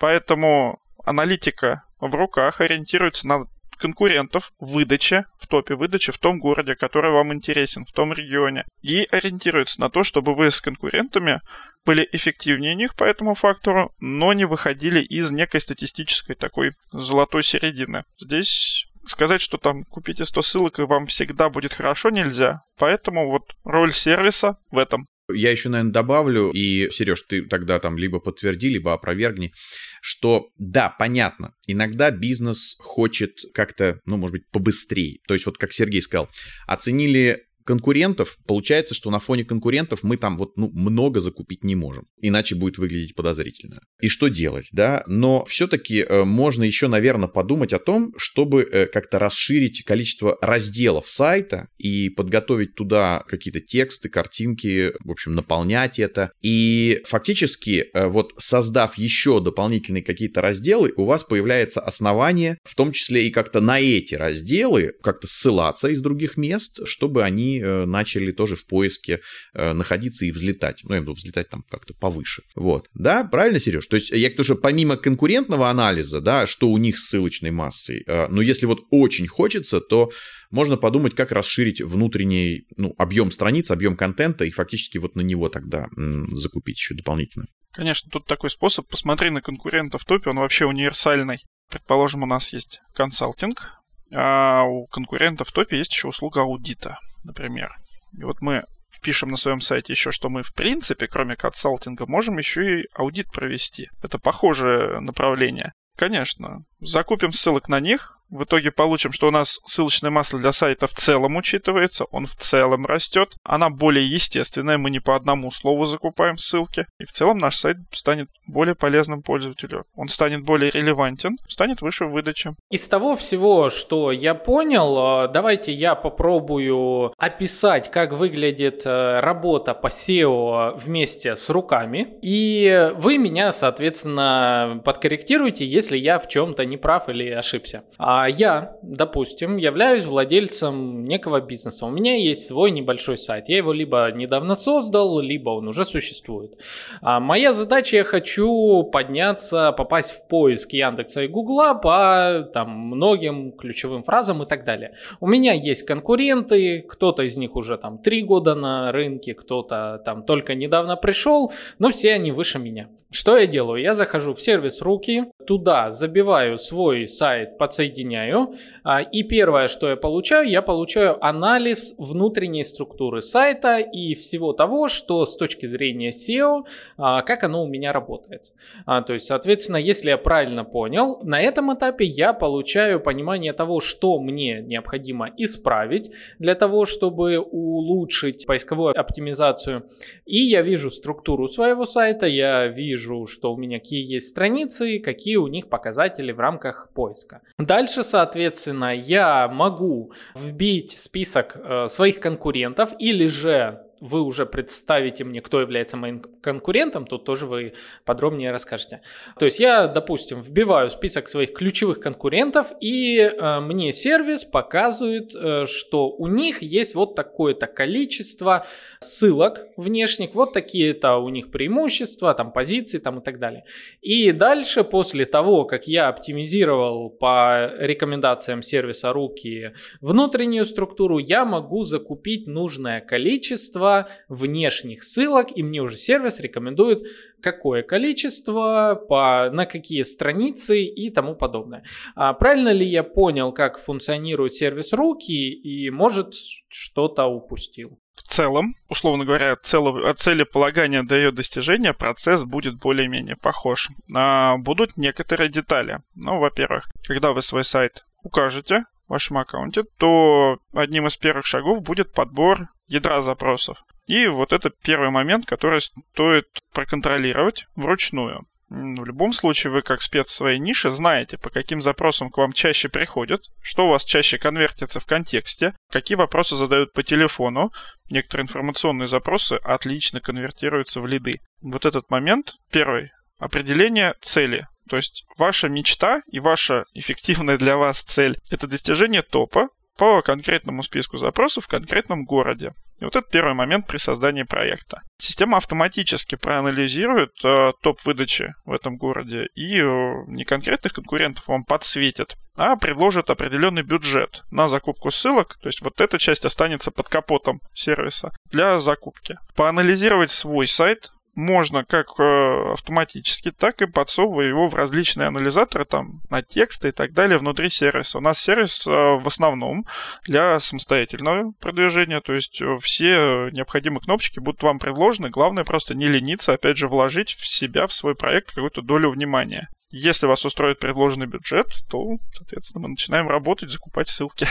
Поэтому аналитика в руках ориентируется на конкурентов в выдаче, в топе выдачи в том городе, который вам интересен, в том регионе. И ориентируется на то, чтобы вы с конкурентами были эффективнее них по этому фактору, но не выходили из некой статистической такой золотой середины. Здесь сказать, что там купите 100 ссылок и вам всегда будет хорошо, нельзя. Поэтому вот роль сервиса в этом. Я еще, наверное, добавлю, и, Сереж, ты тогда там либо подтверди, либо опровергни, что да, понятно, иногда бизнес хочет как-то, ну, может быть, побыстрее. То есть вот как Сергей сказал, оценили конкурентов, получается, что на фоне конкурентов мы там вот ну, много закупить не можем. Иначе будет выглядеть подозрительно. И что делать, да? Но все-таки э, можно еще, наверное, подумать о том, чтобы э, как-то расширить количество разделов сайта и подготовить туда какие-то тексты, картинки, в общем, наполнять это. И фактически, э, вот создав еще дополнительные какие-то разделы, у вас появляется основание, в том числе и как-то на эти разделы, как-то ссылаться из других мест, чтобы они Э, начали тоже в поиске э, находиться и взлетать. Ну, я буду взлетать там как-то повыше. Вот. Да, правильно, Сереж? То есть я к тому, что помимо конкурентного анализа, да, что у них с ссылочной массой, э, но если вот очень хочется, то можно подумать, как расширить внутренний ну, объем страниц, объем контента и фактически вот на него тогда закупить еще дополнительно. Конечно, тут такой способ. Посмотри на конкурента в топе, он вообще универсальный. Предположим, у нас есть консалтинг, а у конкурента в топе есть еще услуга аудита например. И вот мы пишем на своем сайте еще, что мы в принципе, кроме консалтинга, можем еще и аудит провести. Это похожее направление. Конечно, закупим ссылок на них, в итоге получим, что у нас ссылочная масса для сайта в целом учитывается, он в целом растет, она более естественная, мы не по одному слову закупаем ссылки, и в целом наш сайт станет более полезным пользователю. Он станет более релевантен, станет выше в выдаче. Из того всего, что я понял, э, давайте я попробую описать, как выглядит э, работа по SEO вместе с руками, и вы меня, соответственно, подкорректируете, если я в чем-то не прав или ошибся. А а я, допустим, являюсь владельцем некого бизнеса. У меня есть свой небольшой сайт. Я его либо недавно создал, либо он уже существует. А моя задача, я хочу подняться, попасть в поиск Яндекса и Гугла по там, многим ключевым фразам и так далее. У меня есть конкуренты, кто-то из них уже там три года на рынке, кто-то там только недавно пришел, но все они выше меня. Что я делаю? Я захожу в сервис руки, туда забиваю свой сайт, подсоединяю, а, и первое, что я получаю, я получаю анализ внутренней структуры сайта и всего того, что с точки зрения SEO, а, как оно у меня работает. А, то есть, соответственно, если я правильно понял, на этом этапе я получаю понимание того, что мне необходимо исправить для того, чтобы улучшить поисковую оптимизацию. И я вижу структуру своего сайта, я вижу вижу, что у меня какие есть страницы, какие у них показатели в рамках поиска. Дальше, соответственно, я могу вбить список э, своих конкурентов или же вы уже представите мне, кто является моим конкурентом, тут тоже вы подробнее расскажете. То есть я, допустим, вбиваю список своих ключевых конкурентов, и э, мне сервис показывает, э, что у них есть вот такое-то количество ссылок внешних, вот такие-то у них преимущества, там позиции там и так далее. И дальше, после того, как я оптимизировал по рекомендациям сервиса руки внутреннюю структуру, я могу закупить нужное количество количество внешних ссылок, и мне уже сервис рекомендует какое количество, по, на какие страницы и тому подобное. А правильно ли я понял, как функционирует сервис руки и, может, что-то упустил? В целом, условно говоря, от целеполагания до ее достижения процесс будет более-менее похож. А будут некоторые детали. Ну, во-первых, когда вы свой сайт укажете, вашем аккаунте, то одним из первых шагов будет подбор ядра запросов. И вот это первый момент, который стоит проконтролировать вручную. В любом случае, вы как спец своей нише знаете, по каким запросам к вам чаще приходят, что у вас чаще конвертится в контексте, какие вопросы задают по телефону. Некоторые информационные запросы отлично конвертируются в лиды. Вот этот момент, первый, определение цели. То есть ваша мечта и ваша эффективная для вас цель – это достижение топа, по конкретному списку запросов в конкретном городе. И вот это первый момент при создании проекта. Система автоматически проанализирует э, топ выдачи в этом городе и э, не конкретных конкурентов вам подсветит, а предложит определенный бюджет на закупку ссылок, то есть вот эта часть останется под капотом сервиса для закупки. Поанализировать свой сайт, можно как э, автоматически, так и подсовывая его в различные анализаторы, там, на тексты и так далее внутри сервиса. У нас сервис э, в основном для самостоятельного продвижения, то есть э, все необходимые кнопочки будут вам предложены. Главное просто не лениться, опять же, вложить в себя, в свой проект какую-то долю внимания. Если вас устроит предложенный бюджет, то, соответственно, мы начинаем работать, закупать ссылки.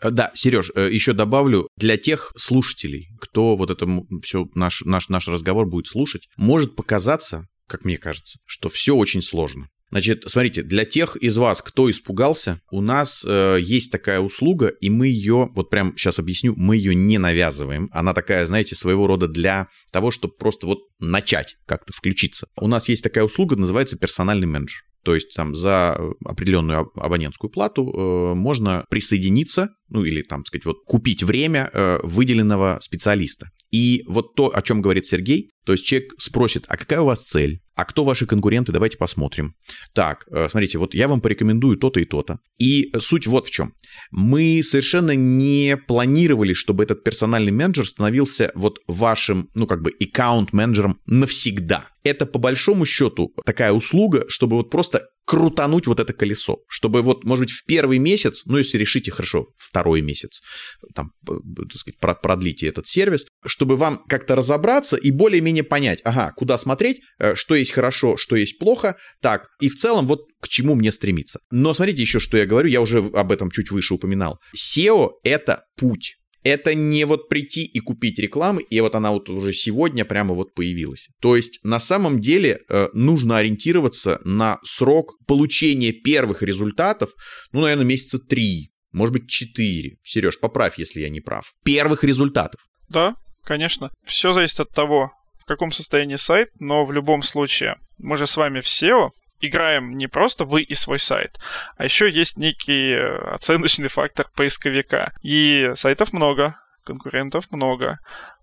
Э, да, Сереж, э, еще добавлю, для тех слушателей, кто вот это все наш, наш, наш разговор будет слушать, может показаться, как мне кажется, что все очень сложно. Значит, смотрите, для тех из вас, кто испугался, у нас э, есть такая услуга, и мы ее, вот прям сейчас объясню, мы ее не навязываем. Она такая, знаете, своего рода для того, чтобы просто вот начать как-то включиться. У нас есть такая услуга, называется персональный менеджер. То есть там за определенную абонентскую плату э, можно присоединиться, ну или там, сказать, вот купить время э, выделенного специалиста. И вот то, о чем говорит Сергей, то есть человек спросит, а какая у вас цель? А кто ваши конкуренты? Давайте посмотрим. Так, э, смотрите, вот я вам порекомендую то-то и то-то. И суть вот в чем. Мы совершенно не планировали, чтобы этот персональный менеджер становился вот вашим, ну как бы, аккаунт-менеджером навсегда. Это по большому счету такая услуга, чтобы вот просто крутануть вот это колесо, чтобы вот, может быть, в первый месяц, ну, если решите хорошо, второй месяц, там, так сказать, продлите этот сервис, чтобы вам как-то разобраться и более-менее понять, ага, куда смотреть, э, что есть хорошо, что есть плохо, так, и в целом вот к чему мне стремиться. Но смотрите еще, что я говорю, я уже об этом чуть выше упоминал. SEO — это путь. Это не вот прийти и купить рекламы, и вот она вот уже сегодня прямо вот появилась. То есть на самом деле э, нужно ориентироваться на срок получения первых результатов, ну, наверное, месяца три, может быть, четыре. Сереж, поправь, если я не прав. Первых результатов. Да, конечно. Все зависит от того, в каком состоянии сайт, но в любом случае мы же с вами в SEO, играем не просто вы и свой сайт, а еще есть некий э, оценочный фактор поисковика. И сайтов много, конкурентов много.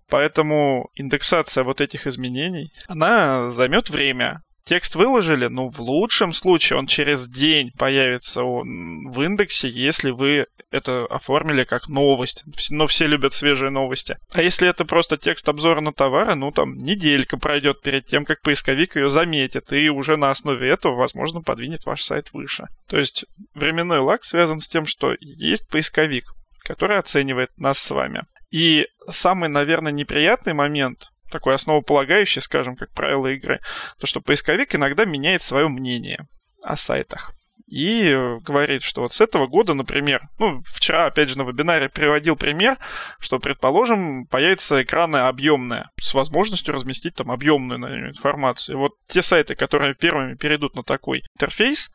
Поэтому индексация вот этих изменений, она займет время. Текст выложили, ну, в лучшем случае он через день появится в индексе, если вы это оформили как новость. Но все любят свежие новости. А если это просто текст обзора на товары, ну, там, неделька пройдет перед тем, как поисковик ее заметит, и уже на основе этого, возможно, подвинет ваш сайт выше. То есть временной лаг связан с тем, что есть поисковик, который оценивает нас с вами. И самый, наверное, неприятный момент такой основополагающий, скажем, как правило игры, то, что поисковик иногда меняет свое мнение о сайтах. И говорит, что вот с этого года, например, ну, вчера, опять же, на вебинаре приводил пример, что, предположим, появится экраны объемные с возможностью разместить там объемную информацию. И вот те сайты, которые первыми перейдут на такой интерфейс,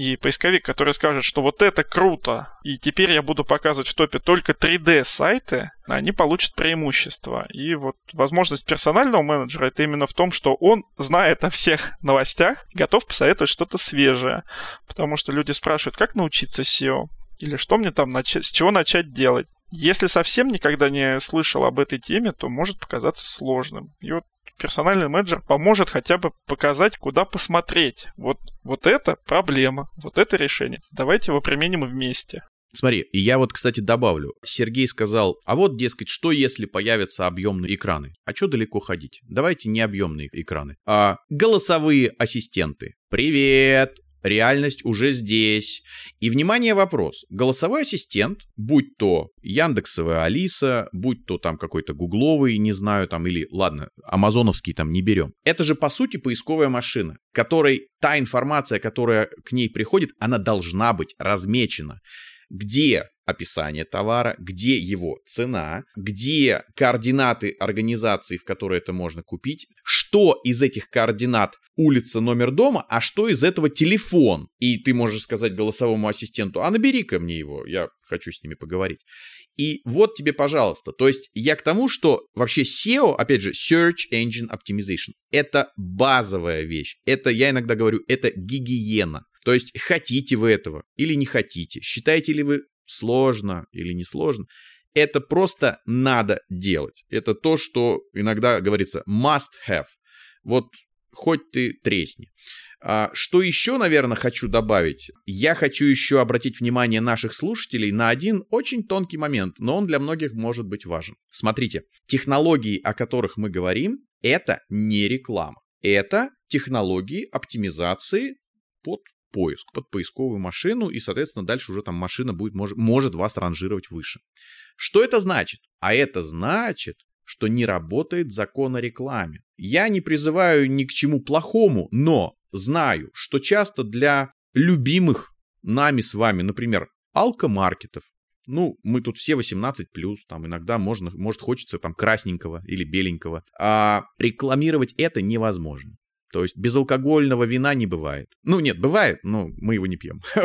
и поисковик, который скажет, что вот это круто, и теперь я буду показывать в топе только 3D-сайты, они получат преимущество. И вот возможность персонального менеджера это именно в том, что он знает о всех новостях, готов посоветовать что-то свежее. Потому что люди спрашивают, как научиться SEO? Или что мне там начать, с чего начать делать? Если совсем никогда не слышал об этой теме, то может показаться сложным. И вот персональный менеджер поможет хотя бы показать, куда посмотреть. Вот, вот это проблема, вот это решение. Давайте его применим вместе. Смотри, и я вот, кстати, добавлю. Сергей сказал, а вот, дескать, что если появятся объемные экраны? А что далеко ходить? Давайте не объемные экраны, а голосовые ассистенты. Привет! Реальность уже здесь. И, внимание, вопрос. Голосовой ассистент, будь то Яндексовая Алиса, будь то там какой-то гугловый, не знаю, там, или, ладно, амазоновский там не берем. Это же, по сути, поисковая машина, которой та информация, которая к ней приходит, она должна быть размечена. где описание товара, где его цена, где координаты организации, в которой это можно купить, что из этих координат улица, номер дома, а что из этого телефон. И ты можешь сказать голосовому ассистенту, а набери-ка мне его, я хочу с ними поговорить. И вот тебе, пожалуйста. То есть я к тому, что вообще SEO, опять же, Search Engine Optimization, это базовая вещь. Это, я иногда говорю, это гигиена. То есть хотите вы этого или не хотите, считаете ли вы сложно или не сложно, это просто надо делать. Это то, что иногда говорится must have. Вот хоть ты тресни. А, что еще, наверное, хочу добавить? Я хочу еще обратить внимание наших слушателей на один очень тонкий момент, но он для многих может быть важен. Смотрите, технологии, о которых мы говорим, это не реклама. Это технологии оптимизации под поиск, под поисковую машину, и, соответственно, дальше уже там машина будет, может, может вас ранжировать выше. Что это значит? А это значит, что не работает закон о рекламе. Я не призываю ни к чему плохому, но знаю, что часто для любимых нами с вами, например, алкомаркетов, ну, мы тут все 18 плюс, там иногда можно, может хочется там красненького или беленького, а рекламировать это невозможно. То есть безалкогольного вина не бывает. Ну, нет, бывает, но мы его не пьем.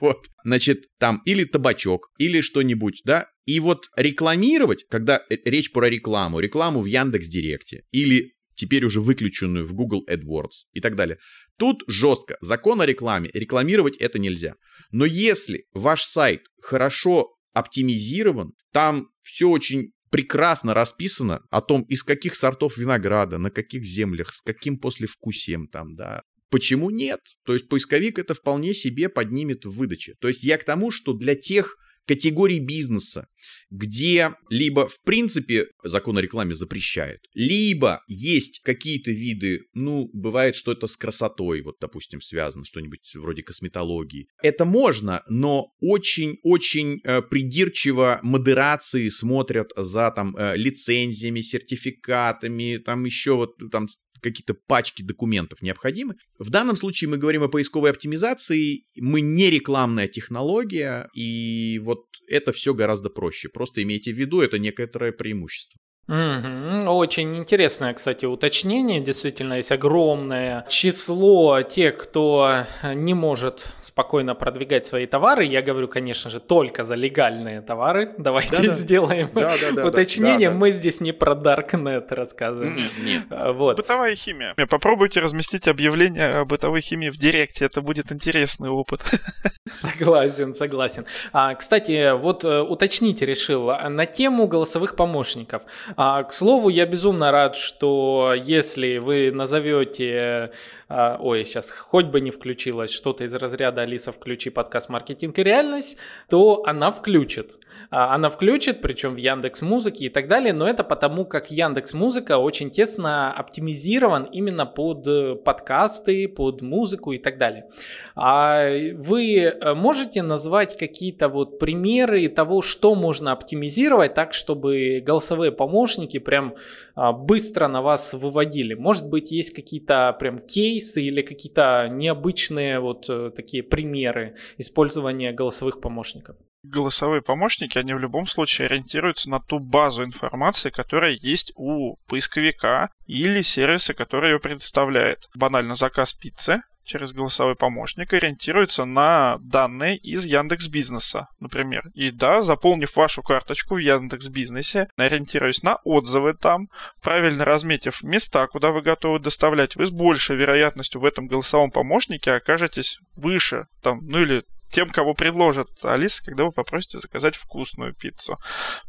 Вот. Значит, там или табачок, или что-нибудь, да. И вот рекламировать, когда речь про рекламу, рекламу в Яндекс Директе, или теперь уже выключенную в Google AdWords и так далее. Тут жестко. Закон о рекламе. Рекламировать это нельзя. Но если ваш сайт хорошо оптимизирован, там все очень прекрасно расписано о том, из каких сортов винограда, на каких землях, с каким послевкусием там, да. Почему нет? То есть поисковик это вполне себе поднимет в выдаче. То есть я к тому, что для тех категорий бизнеса, где либо в принципе закон о рекламе запрещает, либо есть какие-то виды, ну, бывает, что это с красотой, вот, допустим, связано, что-нибудь вроде косметологии. Это можно, но очень-очень э, придирчиво модерации смотрят за там э, лицензиями, сертификатами, там еще вот там какие-то пачки документов необходимы. В данном случае мы говорим о поисковой оптимизации, мы не рекламная технология, и вот это все гораздо проще. Просто имейте в виду, это некоторое преимущество. Угу. Очень интересное, кстати, уточнение. Действительно, есть огромное число тех, кто не может спокойно продвигать свои товары. Я говорю, конечно же, только за легальные товары. Давайте да, сделаем да, да, уточнение. Мы здесь не про Darknet рассказываем. Нет, нет. А, вот. Бытовая химия. Попробуйте разместить объявление о бытовой химии в Директе. Это будет интересный опыт. Согласен, согласен. А, кстати, вот э, уточните решил на тему голосовых помощников. А, к слову, я безумно рад, что если вы назовете а, ой, сейчас хоть бы не включилось что-то из разряда «Алиса, включи подкаст «Маркетинг и реальность», то она включит. А, она включит, причем в Яндекс Музыке и так далее, но это потому, как Яндекс Музыка очень тесно оптимизирован именно под э, подкасты, под музыку и так далее. А вы э, можете назвать какие-то вот примеры того, что можно оптимизировать так, чтобы голосовые помощники прям быстро на вас выводили? Может быть, есть какие-то прям кейсы или какие-то необычные вот э, такие примеры использования голосовых помощников? голосовые помощники, они в любом случае ориентируются на ту базу информации, которая есть у поисковика или сервиса, который ее предоставляет. Банально заказ пиццы через голосовой помощник ориентируется на данные из Яндекс Бизнеса, например. И да, заполнив вашу карточку в Яндекс Бизнесе, ориентируясь на отзывы там, правильно разметив места, куда вы готовы доставлять, вы с большей вероятностью в этом голосовом помощнике окажетесь выше, там, ну или тем, кого предложат Алиса, когда вы попросите заказать вкусную пиццу.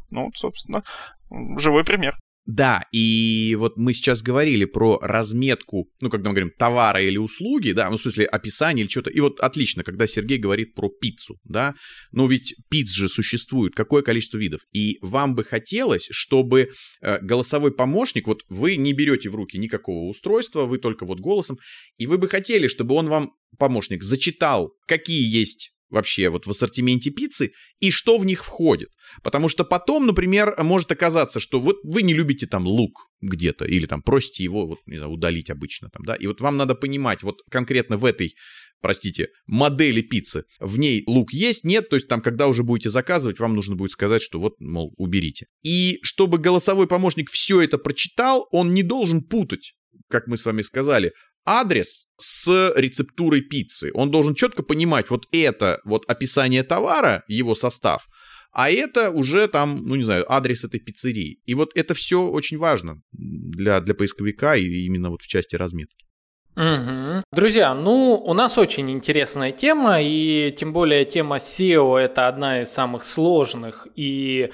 Ну, собственно, живой пример. Да, и вот мы сейчас говорили про разметку, ну, когда мы говорим товара или услуги, да, ну, в смысле описание или что-то. И вот отлично, когда Сергей говорит про пиццу, да, но ведь пиц же существует, какое количество видов. И вам бы хотелось, чтобы э, голосовой помощник, вот вы не берете в руки никакого устройства, вы только вот голосом, и вы бы хотели, чтобы он вам, помощник, зачитал, какие есть вообще вот в ассортименте пиццы и что в них входит. Потому что потом, например, может оказаться, что вот вы не любите там лук где-то или там просите его вот, не знаю, удалить обычно там, да, и вот вам надо понимать вот конкретно в этой простите, модели пиццы. В ней лук есть, нет, то есть там, когда уже будете заказывать, вам нужно будет сказать, что вот, мол, уберите. И чтобы голосовой помощник все это прочитал, он не должен путать, как мы с вами сказали, адрес с рецептурой пиццы. Он должен четко понимать, вот это вот описание товара, его состав, а это уже там, ну не знаю, адрес этой пиццерии. И вот это все очень важно для, для поисковика и именно вот в части разметки. Угу. Друзья, ну, у нас очень интересная тема, и тем более тема SEO это одна из самых сложных и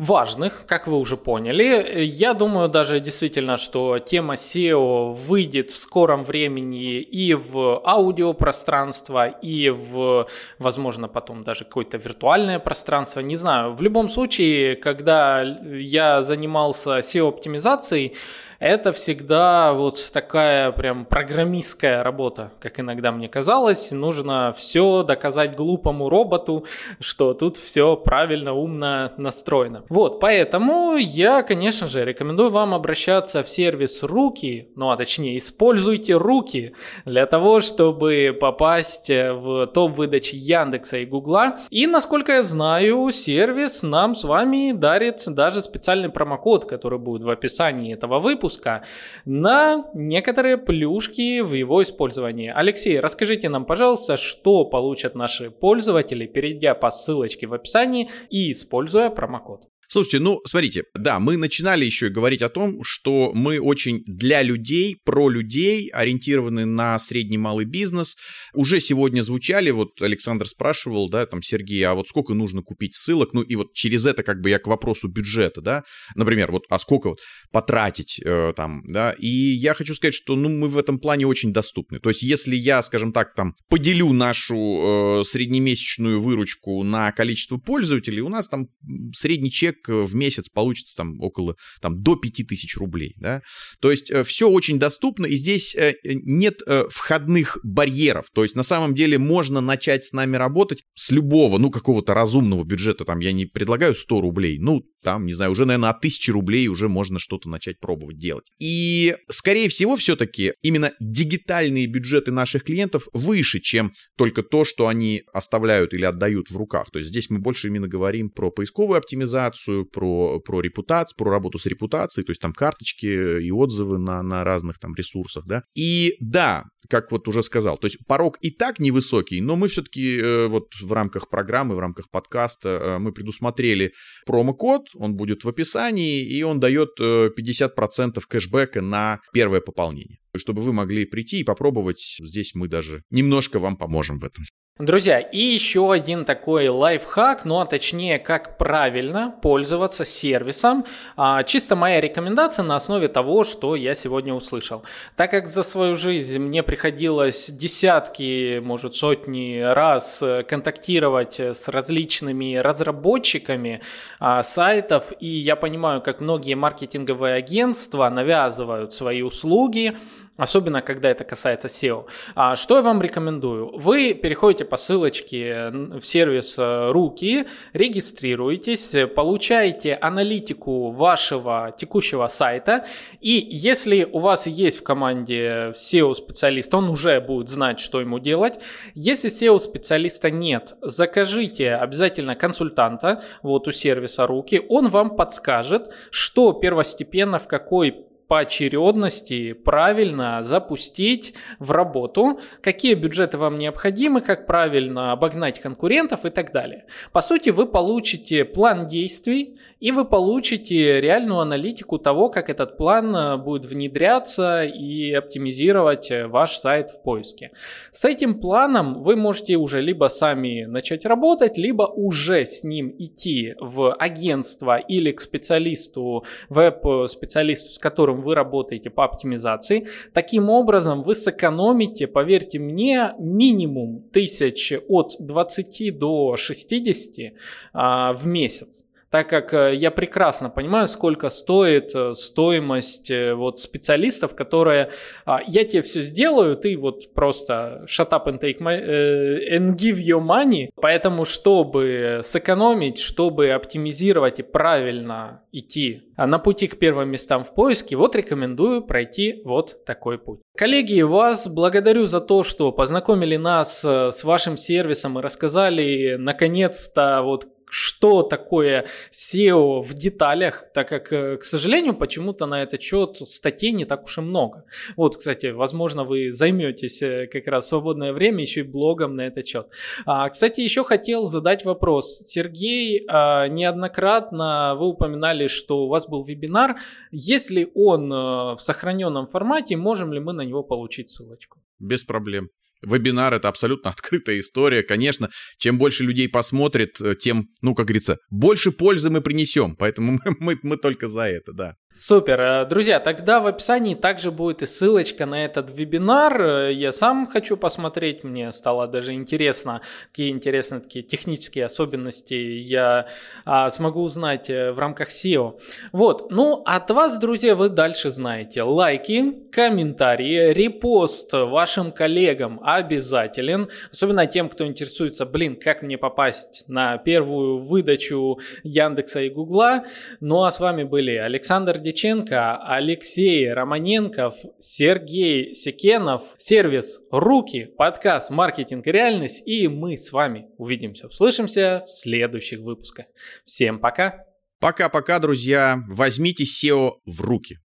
важных, как вы уже поняли. Я думаю даже действительно, что тема SEO выйдет в скором времени и в аудиопространство, и в, возможно, потом даже какое-то виртуальное пространство, не знаю. В любом случае, когда я занимался SEO-оптимизацией, это всегда вот такая прям программистская работа, как иногда мне казалось. Нужно все доказать глупому роботу, что тут все правильно, умно настроено. Вот, поэтому я, конечно же, рекомендую вам обращаться в сервис Руки, ну а точнее, используйте Руки для того, чтобы попасть в топ выдачи Яндекса и Гугла. И, насколько я знаю, сервис нам с вами дарит даже специальный промокод, который будет в описании этого выпуска выпуска на некоторые плюшки в его использовании. Алексей, расскажите нам, пожалуйста, что получат наши пользователи, перейдя по ссылочке в описании и используя промокод. Слушайте, ну, смотрите, да, мы начинали еще и говорить о том, что мы очень для людей, про людей, ориентированы на средний малый бизнес. Уже сегодня звучали, вот Александр спрашивал, да, там, Сергей, а вот сколько нужно купить ссылок? Ну, и вот через это как бы я к вопросу бюджета, да, например, вот, а сколько вот потратить э, там, да, и я хочу сказать, что, ну, мы в этом плане очень доступны. То есть, если я, скажем так, там, поделю нашу э, среднемесячную выручку на количество пользователей, у нас там средний чек в месяц получится там около, там до 5000 рублей, да. То есть э, все очень доступно, и здесь э, нет э, входных барьеров. То есть на самом деле можно начать с нами работать с любого, ну, какого-то разумного бюджета. Там я не предлагаю 100 рублей, ну, там, не знаю, уже, наверное, от 1000 рублей уже можно что-то начать пробовать делать. И, скорее всего, все-таки именно дигитальные бюджеты наших клиентов выше, чем только то, что они оставляют или отдают в руках. То есть здесь мы больше именно говорим про поисковую оптимизацию, информацию про, про репутацию, про работу с репутацией, то есть там карточки и отзывы на, на разных там ресурсах, да. И да, как вот уже сказал, то есть порог и так невысокий, но мы все-таки э, вот в рамках программы, в рамках подкаста э, мы предусмотрели промокод, он будет в описании, и он дает э, 50% кэшбэка на первое пополнение чтобы вы могли прийти и попробовать. Здесь мы даже немножко вам поможем в этом. Друзья, и еще один такой лайфхак, ну а точнее, как правильно пользоваться сервисом. А, чисто моя рекомендация на основе того, что я сегодня услышал. Так как за свою жизнь мне приходилось десятки, может сотни раз контактировать с различными разработчиками а, сайтов, и я понимаю, как многие маркетинговые агентства навязывают свои услуги, Особенно, когда это касается SEO. А что я вам рекомендую? Вы переходите по ссылочке в сервис э, Руки, регистрируетесь, получаете аналитику вашего текущего сайта, и если у вас есть в команде SEO-специалист, он уже будет знать, что ему делать. Если SEO-специалиста нет, закажите обязательно консультанта вот у сервиса Руки, он вам подскажет, что первостепенно, в какой поочередности правильно запустить в работу, какие бюджеты вам необходимы, как правильно обогнать конкурентов и так далее. По сути, вы получите план действий и вы получите реальную аналитику того, как этот план э, будет внедряться и оптимизировать э, ваш сайт в поиске. С этим планом вы можете уже либо сами начать работать, либо уже с ним идти в агентство или к специалисту, веб-специалисту, с которым вы работаете по оптимизации. Таким образом, вы сэкономите, поверьте мне, минимум тысяч от 20 до 60 а, в месяц. Так как э, я прекрасно понимаю, сколько стоит э, стоимость э, вот специалистов, которые а, я тебе все сделаю, ты вот просто shut up and take my and give your money. Поэтому, чтобы сэкономить, чтобы оптимизировать и правильно идти а, на пути к первым местам в поиске, вот рекомендую пройти вот такой путь. Коллеги, вас благодарю за то, что познакомили нас с вашим сервисом и рассказали наконец-то вот что такое SEO в деталях, так как, э, к сожалению, почему-то на этот счет статей не так уж и много. Вот, кстати, возможно, вы займетесь э, как раз в свободное время еще и блогом на этот счет. А, кстати, еще хотел задать вопрос. Сергей, а, неоднократно вы упоминали, что у вас был вебинар. Если он э, в сохраненном формате, можем ли мы на него получить ссылочку? Без проблем. Вебинар — это абсолютно открытая история. Конечно, чем больше людей посмотрит, э, тем, ну, как говорится, больше пользы мы принесем. Поэтому мы, мы, мы только за это, да. Супер. Э, друзья, тогда в описании также будет и ссылочка на этот вебинар. Э, я сам хочу посмотреть, мне стало даже интересно, какие интересные такие технические особенности я а, смогу узнать в рамках SEO. Вот, ну от вас, друзья, вы дальше знаете. Лайки, комментарии, репост вашим коллегам обязателен. Особенно тем, кто интересуется, блин, как мне попасть на первую выдачу Яндекса и Гугла. Ну а с вами были Александр Диченко, Алексей Романенков, Сергей Секенов, сервис «Руки», подкаст «Маркетинг и реальность». И мы с вами увидимся, услышимся в следующих выпусках. Всем пока! Пока-пока, друзья. Возьмите SEO в руки.